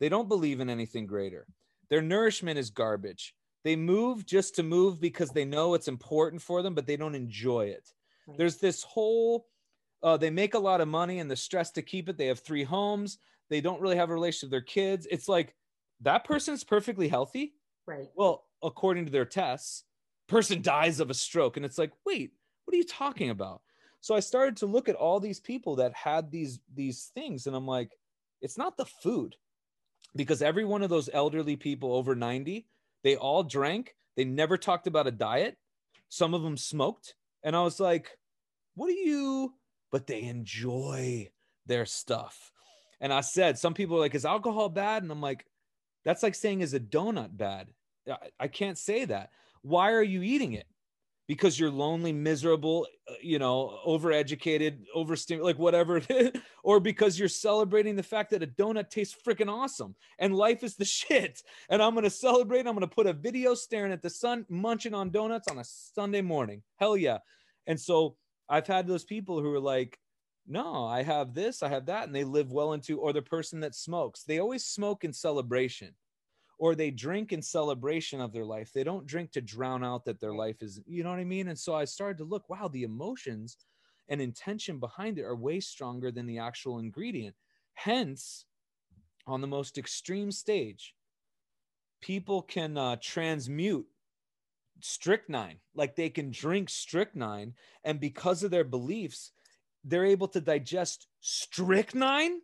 They don't believe in anything greater. Their nourishment is garbage. They move just to move because they know it's important for them, but they don't enjoy it. Right. There's this whole, uh, they make a lot of money and the stress to keep it. They have three homes. They don't really have a relationship with their kids. It's like that person's perfectly healthy. right. Well, according to their tests, person (laughs) dies of a stroke. And it's like, wait, what are you talking about? So I started to look at all these people that had these these things, and I'm like, it's not the food. Because every one of those elderly people over 90, they all drank. They never talked about a diet. Some of them smoked. And I was like, what do you, but they enjoy their stuff. And I said, some people are like, is alcohol bad? And I'm like, that's like saying, is a donut bad? I, I can't say that. Why are you eating it? Because you're lonely, miserable, uh, you know, overeducated, overstimulated, like whatever (laughs) or because you're celebrating the fact that a donut tastes freaking awesome and life is the (laughs) shit. And I'm gonna celebrate. I'm gonna put a video staring at the sun, munching on donuts on a Sunday morning. Hell yeah. And so I've had those people who are like, no, I have this, I have that, and they live well into, or the person that smokes. They always smoke in celebration or they drink in celebration of their life. They don't drink to drown out that their life is, you know what I mean? And so I started to look, wow, the emotions and intention behind it are way stronger than the actual ingredient. Hence, on the most extreme stage, people can uh, transmute strychnine, like they can drink strychnine, and because of their beliefs, they're able to digest strychnine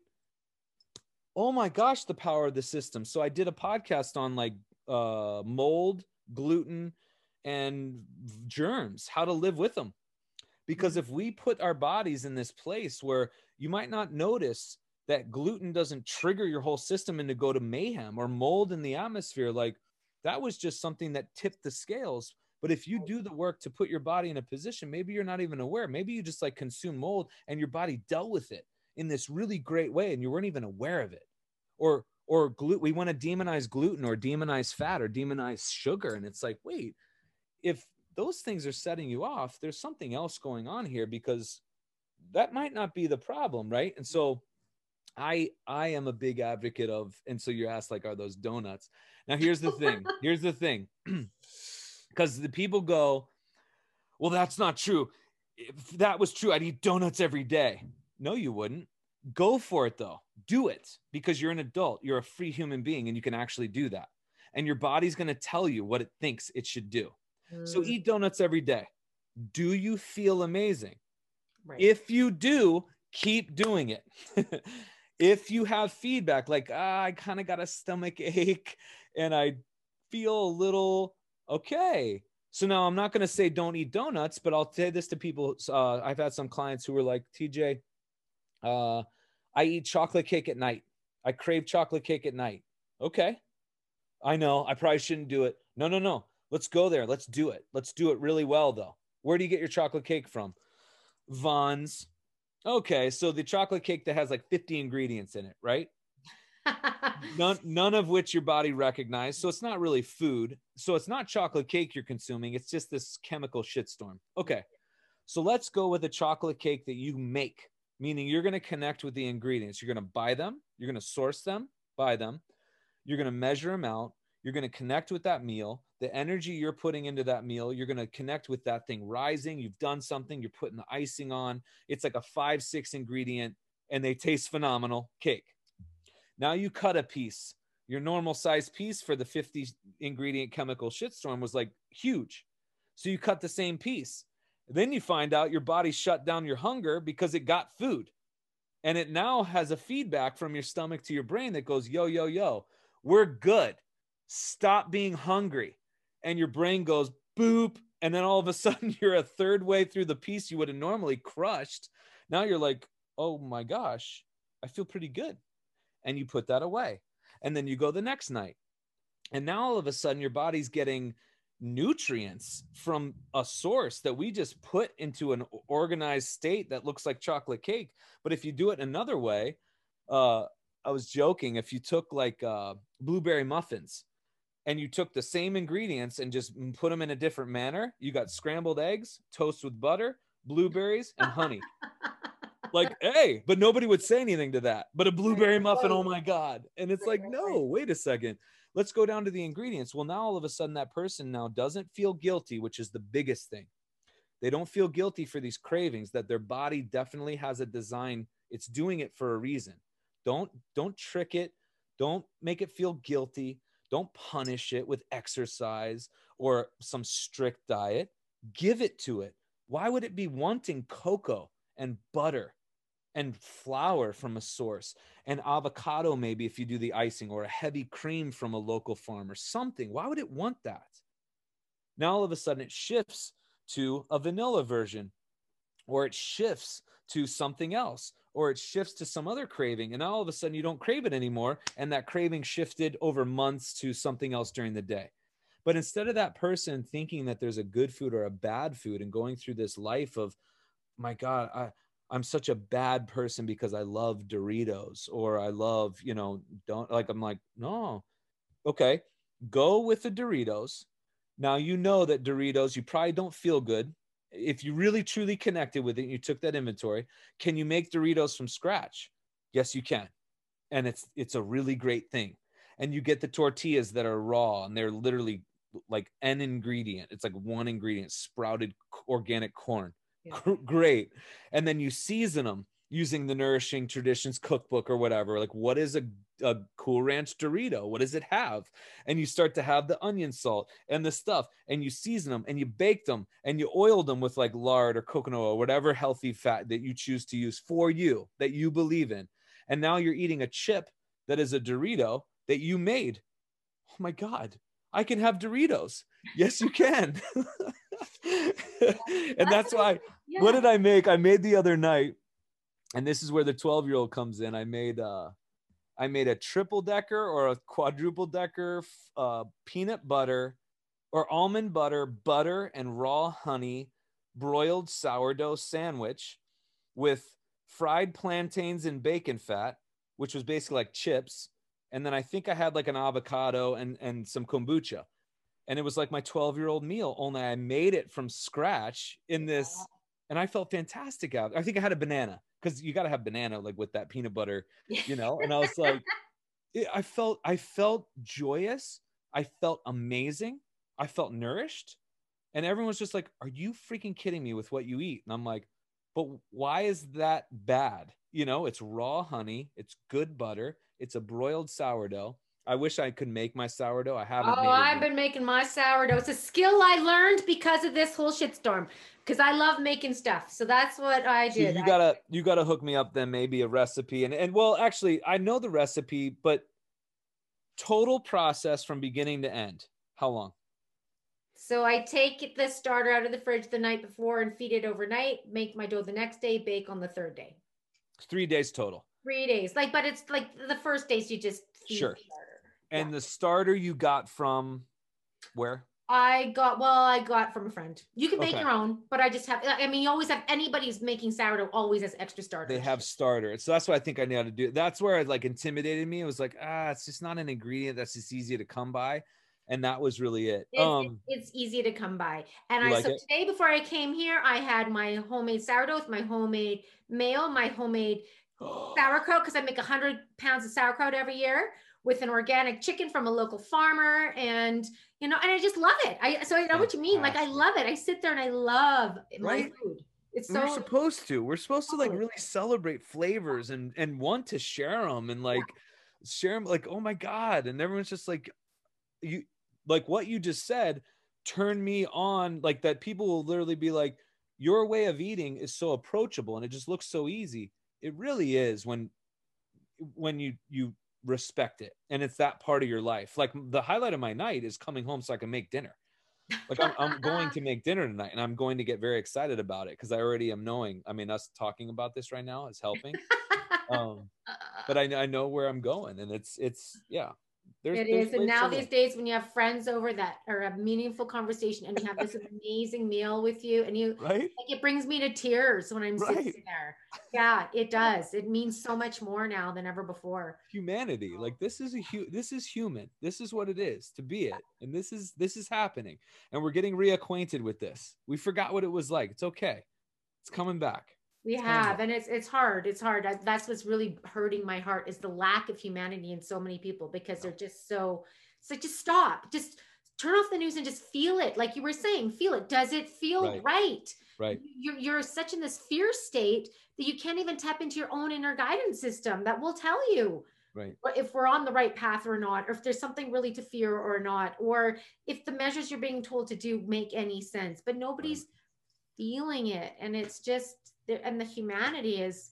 oh my gosh, the power of the system. So I did a podcast on like uh, mold, gluten, and germs, how to live with them. Because mm-hmm. if we put our bodies in this place where you might not notice that gluten doesn't trigger your whole system into go to mayhem or mold in the atmosphere, like that was just something that tipped the scales. But if you do the work to put your body in a position, maybe you're not even aware. Maybe you just like consume mold and your body dealt with it in this really great way and you weren't even aware of it. Or or gluten we want to demonize gluten or demonize fat or demonize sugar. And it's like wait if those things are setting you off there's something else going on here because that might not be the problem right? And so i i am a big advocate of and so you're asked like are those donuts? Now here's the thing (laughs) here's the thing. (clears throat) Because the people go well that's not true. If that was true i'd eat donuts every day no, you wouldn't. Go for it though. Do it because you're an adult. You're a free human being and you can actually do that. And your body's going to tell you what it thinks it should do. Mm. So eat donuts every day. Do you feel amazing? Right. If you do, keep doing it. (laughs) if you have feedback like ah, I kind of got a stomach ache and I feel a little okay. So now I'm not going to say don't eat donuts, but I'll say this to people. Uh, I've had some clients who were like, TJ, uh, I eat chocolate cake at night. I crave chocolate cake at night. Okay. I know I probably shouldn't do it. No, no, no. Let's go there. Let's do it. Let's do it really well, though. Where do you get your chocolate cake from? Vons. Okay. So the chocolate cake that has like 50 ingredients in it, right? (laughs) none, none of which your body recognizes. So it's not really food. So it's not chocolate cake you're consuming. It's just this chemical shitstorm. Okay. So let's go with a chocolate cake that you make meaning you're going to connect with the ingredients. You're going to buy them, you're going to source them, buy them, you're going to measure them out, you're going to connect with that meal. The energy you're putting into that meal, you're going to connect with that thing rising. You've done something, you're putting the icing on. It's like a five, six ingredient, and they taste phenomenal cake. Now you cut a piece. Your normal size piece for the 50 ingredient chemical shitstorm was like huge. So you cut the same piece then you find out your body shut down your hunger because it got food. And it now has a feedback from your stomach to your brain that goes, yo, yo, yo, we're good. Stop being hungry. And your brain goes, boop. And then all of a (laughs) sudden, you're a third way through the piece you would have normally crushed. Now you're like, oh my gosh, I feel pretty good. And you put that away. And then you go the next night. And now all of a sudden, your body's getting nutrients from a source that we just put into an organized state that looks like chocolate cake. But if you do it another way, uh, I was joking. If you took like uh, blueberry muffins and you took the same ingredients and just put them in a different manner, you got scrambled eggs, toast with butter, blueberries, and honey. (laughs) like, hey, but nobody would say anything to that. But a blueberry muffin, oh my God. And it's like, no, wait a second let's go down to the ingredients. Well, now all of a sudden that person now doesn't feel guilty, which is the biggest thing. They don't feel guilty for these cravings that their body definitely has a design. It's doing it for a reason. Don't don't trick it. Don't make it feel guilty. Don't punish it with exercise or some strict diet. Give it to it. Why would it be wanting cocoa and butter and flour from a source and avocado maybe if you do the icing or a heavy cream from a local farm or something. Why would it want that? Now all of a sudden it shifts to a vanilla version or it shifts to something else or it shifts to some other craving and all of a sudden you don't crave it anymore and that craving shifted over months to something else during the day. But instead of that person thinking that there's a good food or a bad food and going through this life of my god i i'm such a bad person because i love doritos or i love you know don't like i'm like no. Okay go with the doritos. Now you know that doritos you probably don't feel good. If you really truly connected with it and you took that inventory can you make doritos from scratch? Yes you can. And it's it's a really great thing. And you get the tortillas that are raw and they're literally like an ingredient. It's like one ingredient sprouted organic corn Yeah. great. And then you season them using the nourishing traditions cookbook or whatever like what is a, a cool ranch dorito? What does it have? And you start to have the onion salt and the stuff and you season them and you bake them and you oil them with like lard or coconut oil whatever healthy fat that you choose to use for you that you believe in. And now you're eating a chip that is a dorito that you made. Oh my god. I can have doritos. Yes you can (laughs) (laughs) and that's why Yeah. what did I make? I made the other night, and this is where the 12 year old comes in. I made uh I made a triple decker or a quadruple decker uh, peanut butter or almond butter, butter and raw honey broiled sourdough sandwich with fried plantains and bacon fat, which was basically like chips. And then I think I had like an avocado and and some kombucha. And it was like my 12 year old meal, only I made it from scratch in this and I felt fantastic out. I think I had a banana because you got to have banana like with that peanut butter, you know. And I was like, (laughs) I felt I felt joyous. I felt amazing. I felt nourished, and everyone's just like, "Are you freaking kidding me with what you eat?" And I'm like, "But why is that bad? You know, it's raw honey, it's good butter, it's a broiled sourdough. I wish I could make my sourdough. I haven't. Oh, I've been making my sourdough. It's a skill I learned because of this whole shitstorm. Because I love making stuff, so that's what I do. you gotta you gotta hook me up then maybe a recipe and and well actually I know the recipe but total process from beginning to end how long So I take the starter out of the fridge the night before and feed it overnight. Make my dough the next day. Bake on the third day. three days total Three days, like, but it's like the first days you just feed Sure. Starter. and Yeah. the starter you got from where I got well, I got from a friend. You can make Okay. your own, but I just have. I mean, you always have anybody's making sourdough always has extra starters. they have starter so that's what I think I know how to do that's where it like intimidated me it was like ah it's just not an ingredient that's just easy to come by and that was really it It's, um it's easy to come by. And I like so it? today before I came here, I had my homemade sourdough with my homemade mayo, my homemade (gasps) sauerkraut because I make hundred pounds of sauerkraut every year with an organic chicken from a local farmer, and you know, and I just love it. I so I know what you mean. Like I love it. I sit there and I love my food. It's we're supposed to we're supposed to like oh. really celebrate flavors and and want to share them and like share them like oh my god and everyone's just like you like what you just said turn me on like that people will literally be like your way of eating is so approachable and it just looks so easy it really is when when you you respect it. And it's that part of your life. Like the highlight of my night is coming home so i can make dinner. Like I'm, I'm going to make dinner tonight and i'm going to get very excited about it because i already am knowing i mean us talking about this right now is helping. (laughs) Um but I, I know where i'm going and it's it's yeah there's, It there's is. And now these days, when you have friends over that are a meaningful conversation and you have this amazing meal with you, and you right like it brings me to tears when I'm Right. sitting there. Yeah, it does. It means so much more now than ever before. humanity like this is a hu- this is human this is what it is to be it and this is this is happening and we're getting reacquainted with this we forgot what it was like it's okay it's coming back We have, and it's it's hard. It's hard. I- That's what's really hurting my heart is the lack of humanity in so many people because they're just so. It's like just stop, just turn off the news and just feel it. Like you were saying, feel it. Does it feel Right. right? right You're you're such in this fear state that you can't even tap into your own inner guidance system that will tell you right if we're on the right path or not, or if there's something really to fear or not, or if the measures you're being told to do make any sense. But nobody's feeling it, and it's just and the humanity is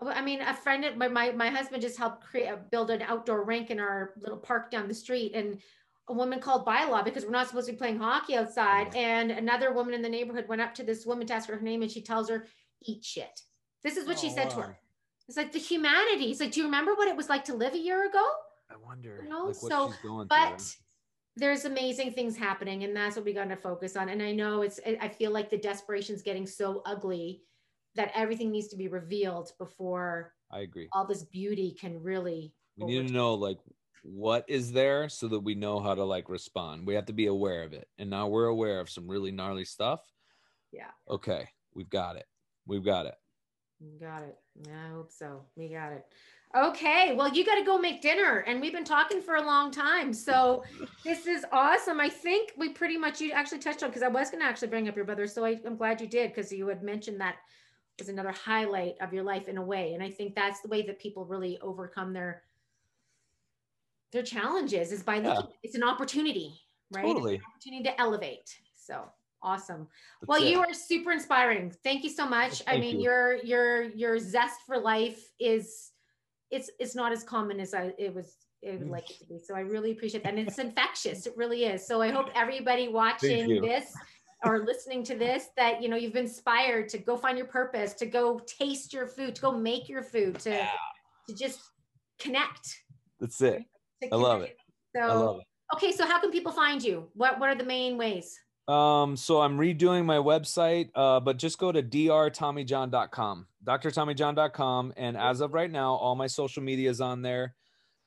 I mean, a friend of my, my, my husband just helped create, uh, build an outdoor rink in our little park down the street. And a woman called bylaw because we're not supposed to be playing hockey outside. And another woman in the neighborhood went up to this woman to ask her her name and she tells her, eat shit. This is what she Oh, said to her. It's like the humanity. It's like, do you remember what it was like to live a year ago? I wonder You know, like so- But through. there's amazing things happening, and that's what we got to focus on. And I know it's, I I feel like the desperation is getting so ugly that everything needs to be revealed before I agree. all this beauty can really. We need to know like what is there so that we know how to like respond. We have to be aware of it. And now we're aware of some really gnarly stuff. Yeah. Okay, we've got it. We've got it. Got it. I hope so. We got it. Okay. Well, you got to go make dinner, and we've been talking for a long time. So (laughs) this is awesome. I think we pretty much you actually touched on because I was going to actually bring up your brother. So I, I'm glad you did because you had mentioned that was another highlight of your life in a way, and I think that's the way that people really overcome their their challenges is by Yeah. looking. It's an opportunity, right? Totally. opportunity to elevate. So awesome. That's Well, it. you are super inspiring. Thank you so much. I mean, you. your your your zest for life is it's it's not as common as I it was it would Mm. like it to be. So I really appreciate that. And it's infectious. It really is. So I hope everybody watching this or listening to this that you know you've been inspired to go find your purpose, to go taste your food, to go make your food, to Yeah. to just connect. That's it. I love it. So I love it. okay, so how can people find you? What what are the main ways? Um, so I'm redoing my website, uh, but just go to drtommyjohn.com, drtommyjohn.com. And as of right now, all my social media is on there.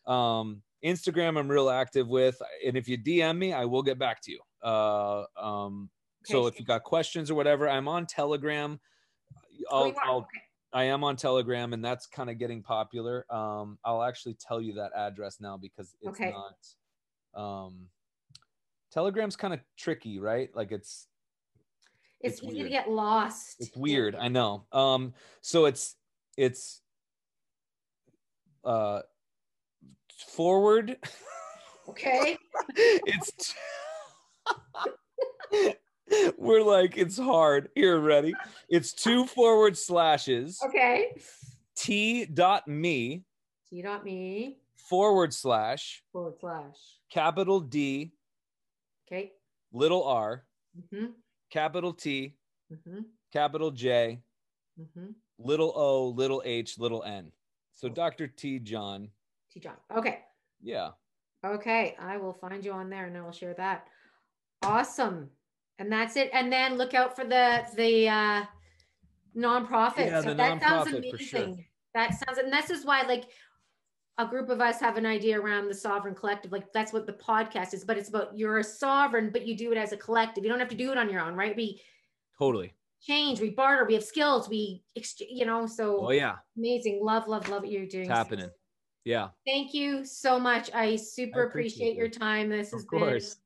Um, Instagram, I'm real active with. And if you DM me, I will get back to you. Uh, um, so if you got questions or whatever, I'm on Telegram. Oh, I'll, are? I'll, Okay. I am on Telegram, and that's kind of getting popular. Um, I'll actually tell you that address now because it's Okay. not. Um, Telegram's kind of tricky, right? Like it's It's, it's easy to get lost. it's weird. I know. Um, so it's it's uh forward. Okay. (laughs) it's (laughs) (laughs) (laughs) we're like it's hard. Here, ready? It's two forward slashes Okay. t dot me T dot me forward slash forward slash. capital D Okay. little r Mm-hmm. capital T Mm-hmm. capital J Mm-hmm. little o little h little n. So Dr. T John. T John. Okay. Yeah. Okay. I will find you on there and I will share that. Awesome. And that's it. And then look out for the the uh nonprofit. Yeah, the that sounds amazing. for sure. That sounds and this is why like a group of us have an idea around the sovereign collective. Like that's what the podcast is, but it's about you're a sovereign, but you do it as a collective. You don't have to do it on your own, right? We Totally. change, we barter, we have skills, we ex- you know, so Oh yeah. amazing. Love, love, love what you're doing. It's happening. Yeah. Thank you so much. I super I appreciate appreciate your time. This Of course.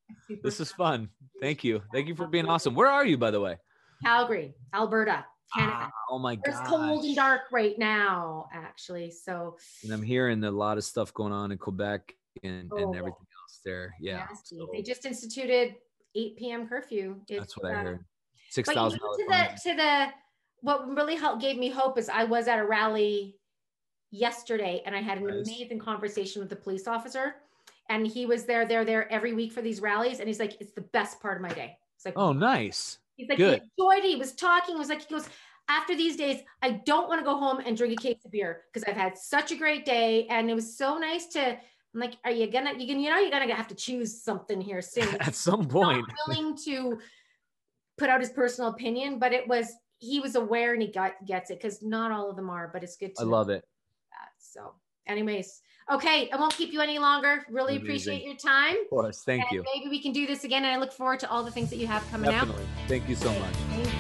This is fun. Thank you. Thank you for being awesome. Where are you, by the way? Calgary, Alberta, Canada. Ah, oh my god. It's cold and dark right now, actually. So And I'm hearing a lot of stuff going on in Quebec and, Oh. and everything else there. Yeah. so they just instituted 8 p.m. curfew. It's, that's what I uh, heard. Six you to the to the what really helped gave me hope is I was at a rally yesterday and I had an Nice. amazing conversation with the police officer. And he was there, they're there every week for these rallies. And he's like, it's the best part of my day. It's like, Oh, nice. he's like, good. he enjoyed it. He was talking. He was like, he goes, after these days, I don't want to go home and drink a case of beer because I've had such a great day. And it was so nice to, I'm like, are you gonna, you can, you know, you're gonna have to choose something here soon (laughs) At some point. willing to put out his personal opinion, but it was he was aware and he got gets it because not all of them are, but it's good to I know love it. So, anyways, okay, I won't keep you any longer. Really appreciate your time. Of course. Thank and you. Maybe we can do this again. And I look forward to all the things that you have coming Definitely. Thank you so much.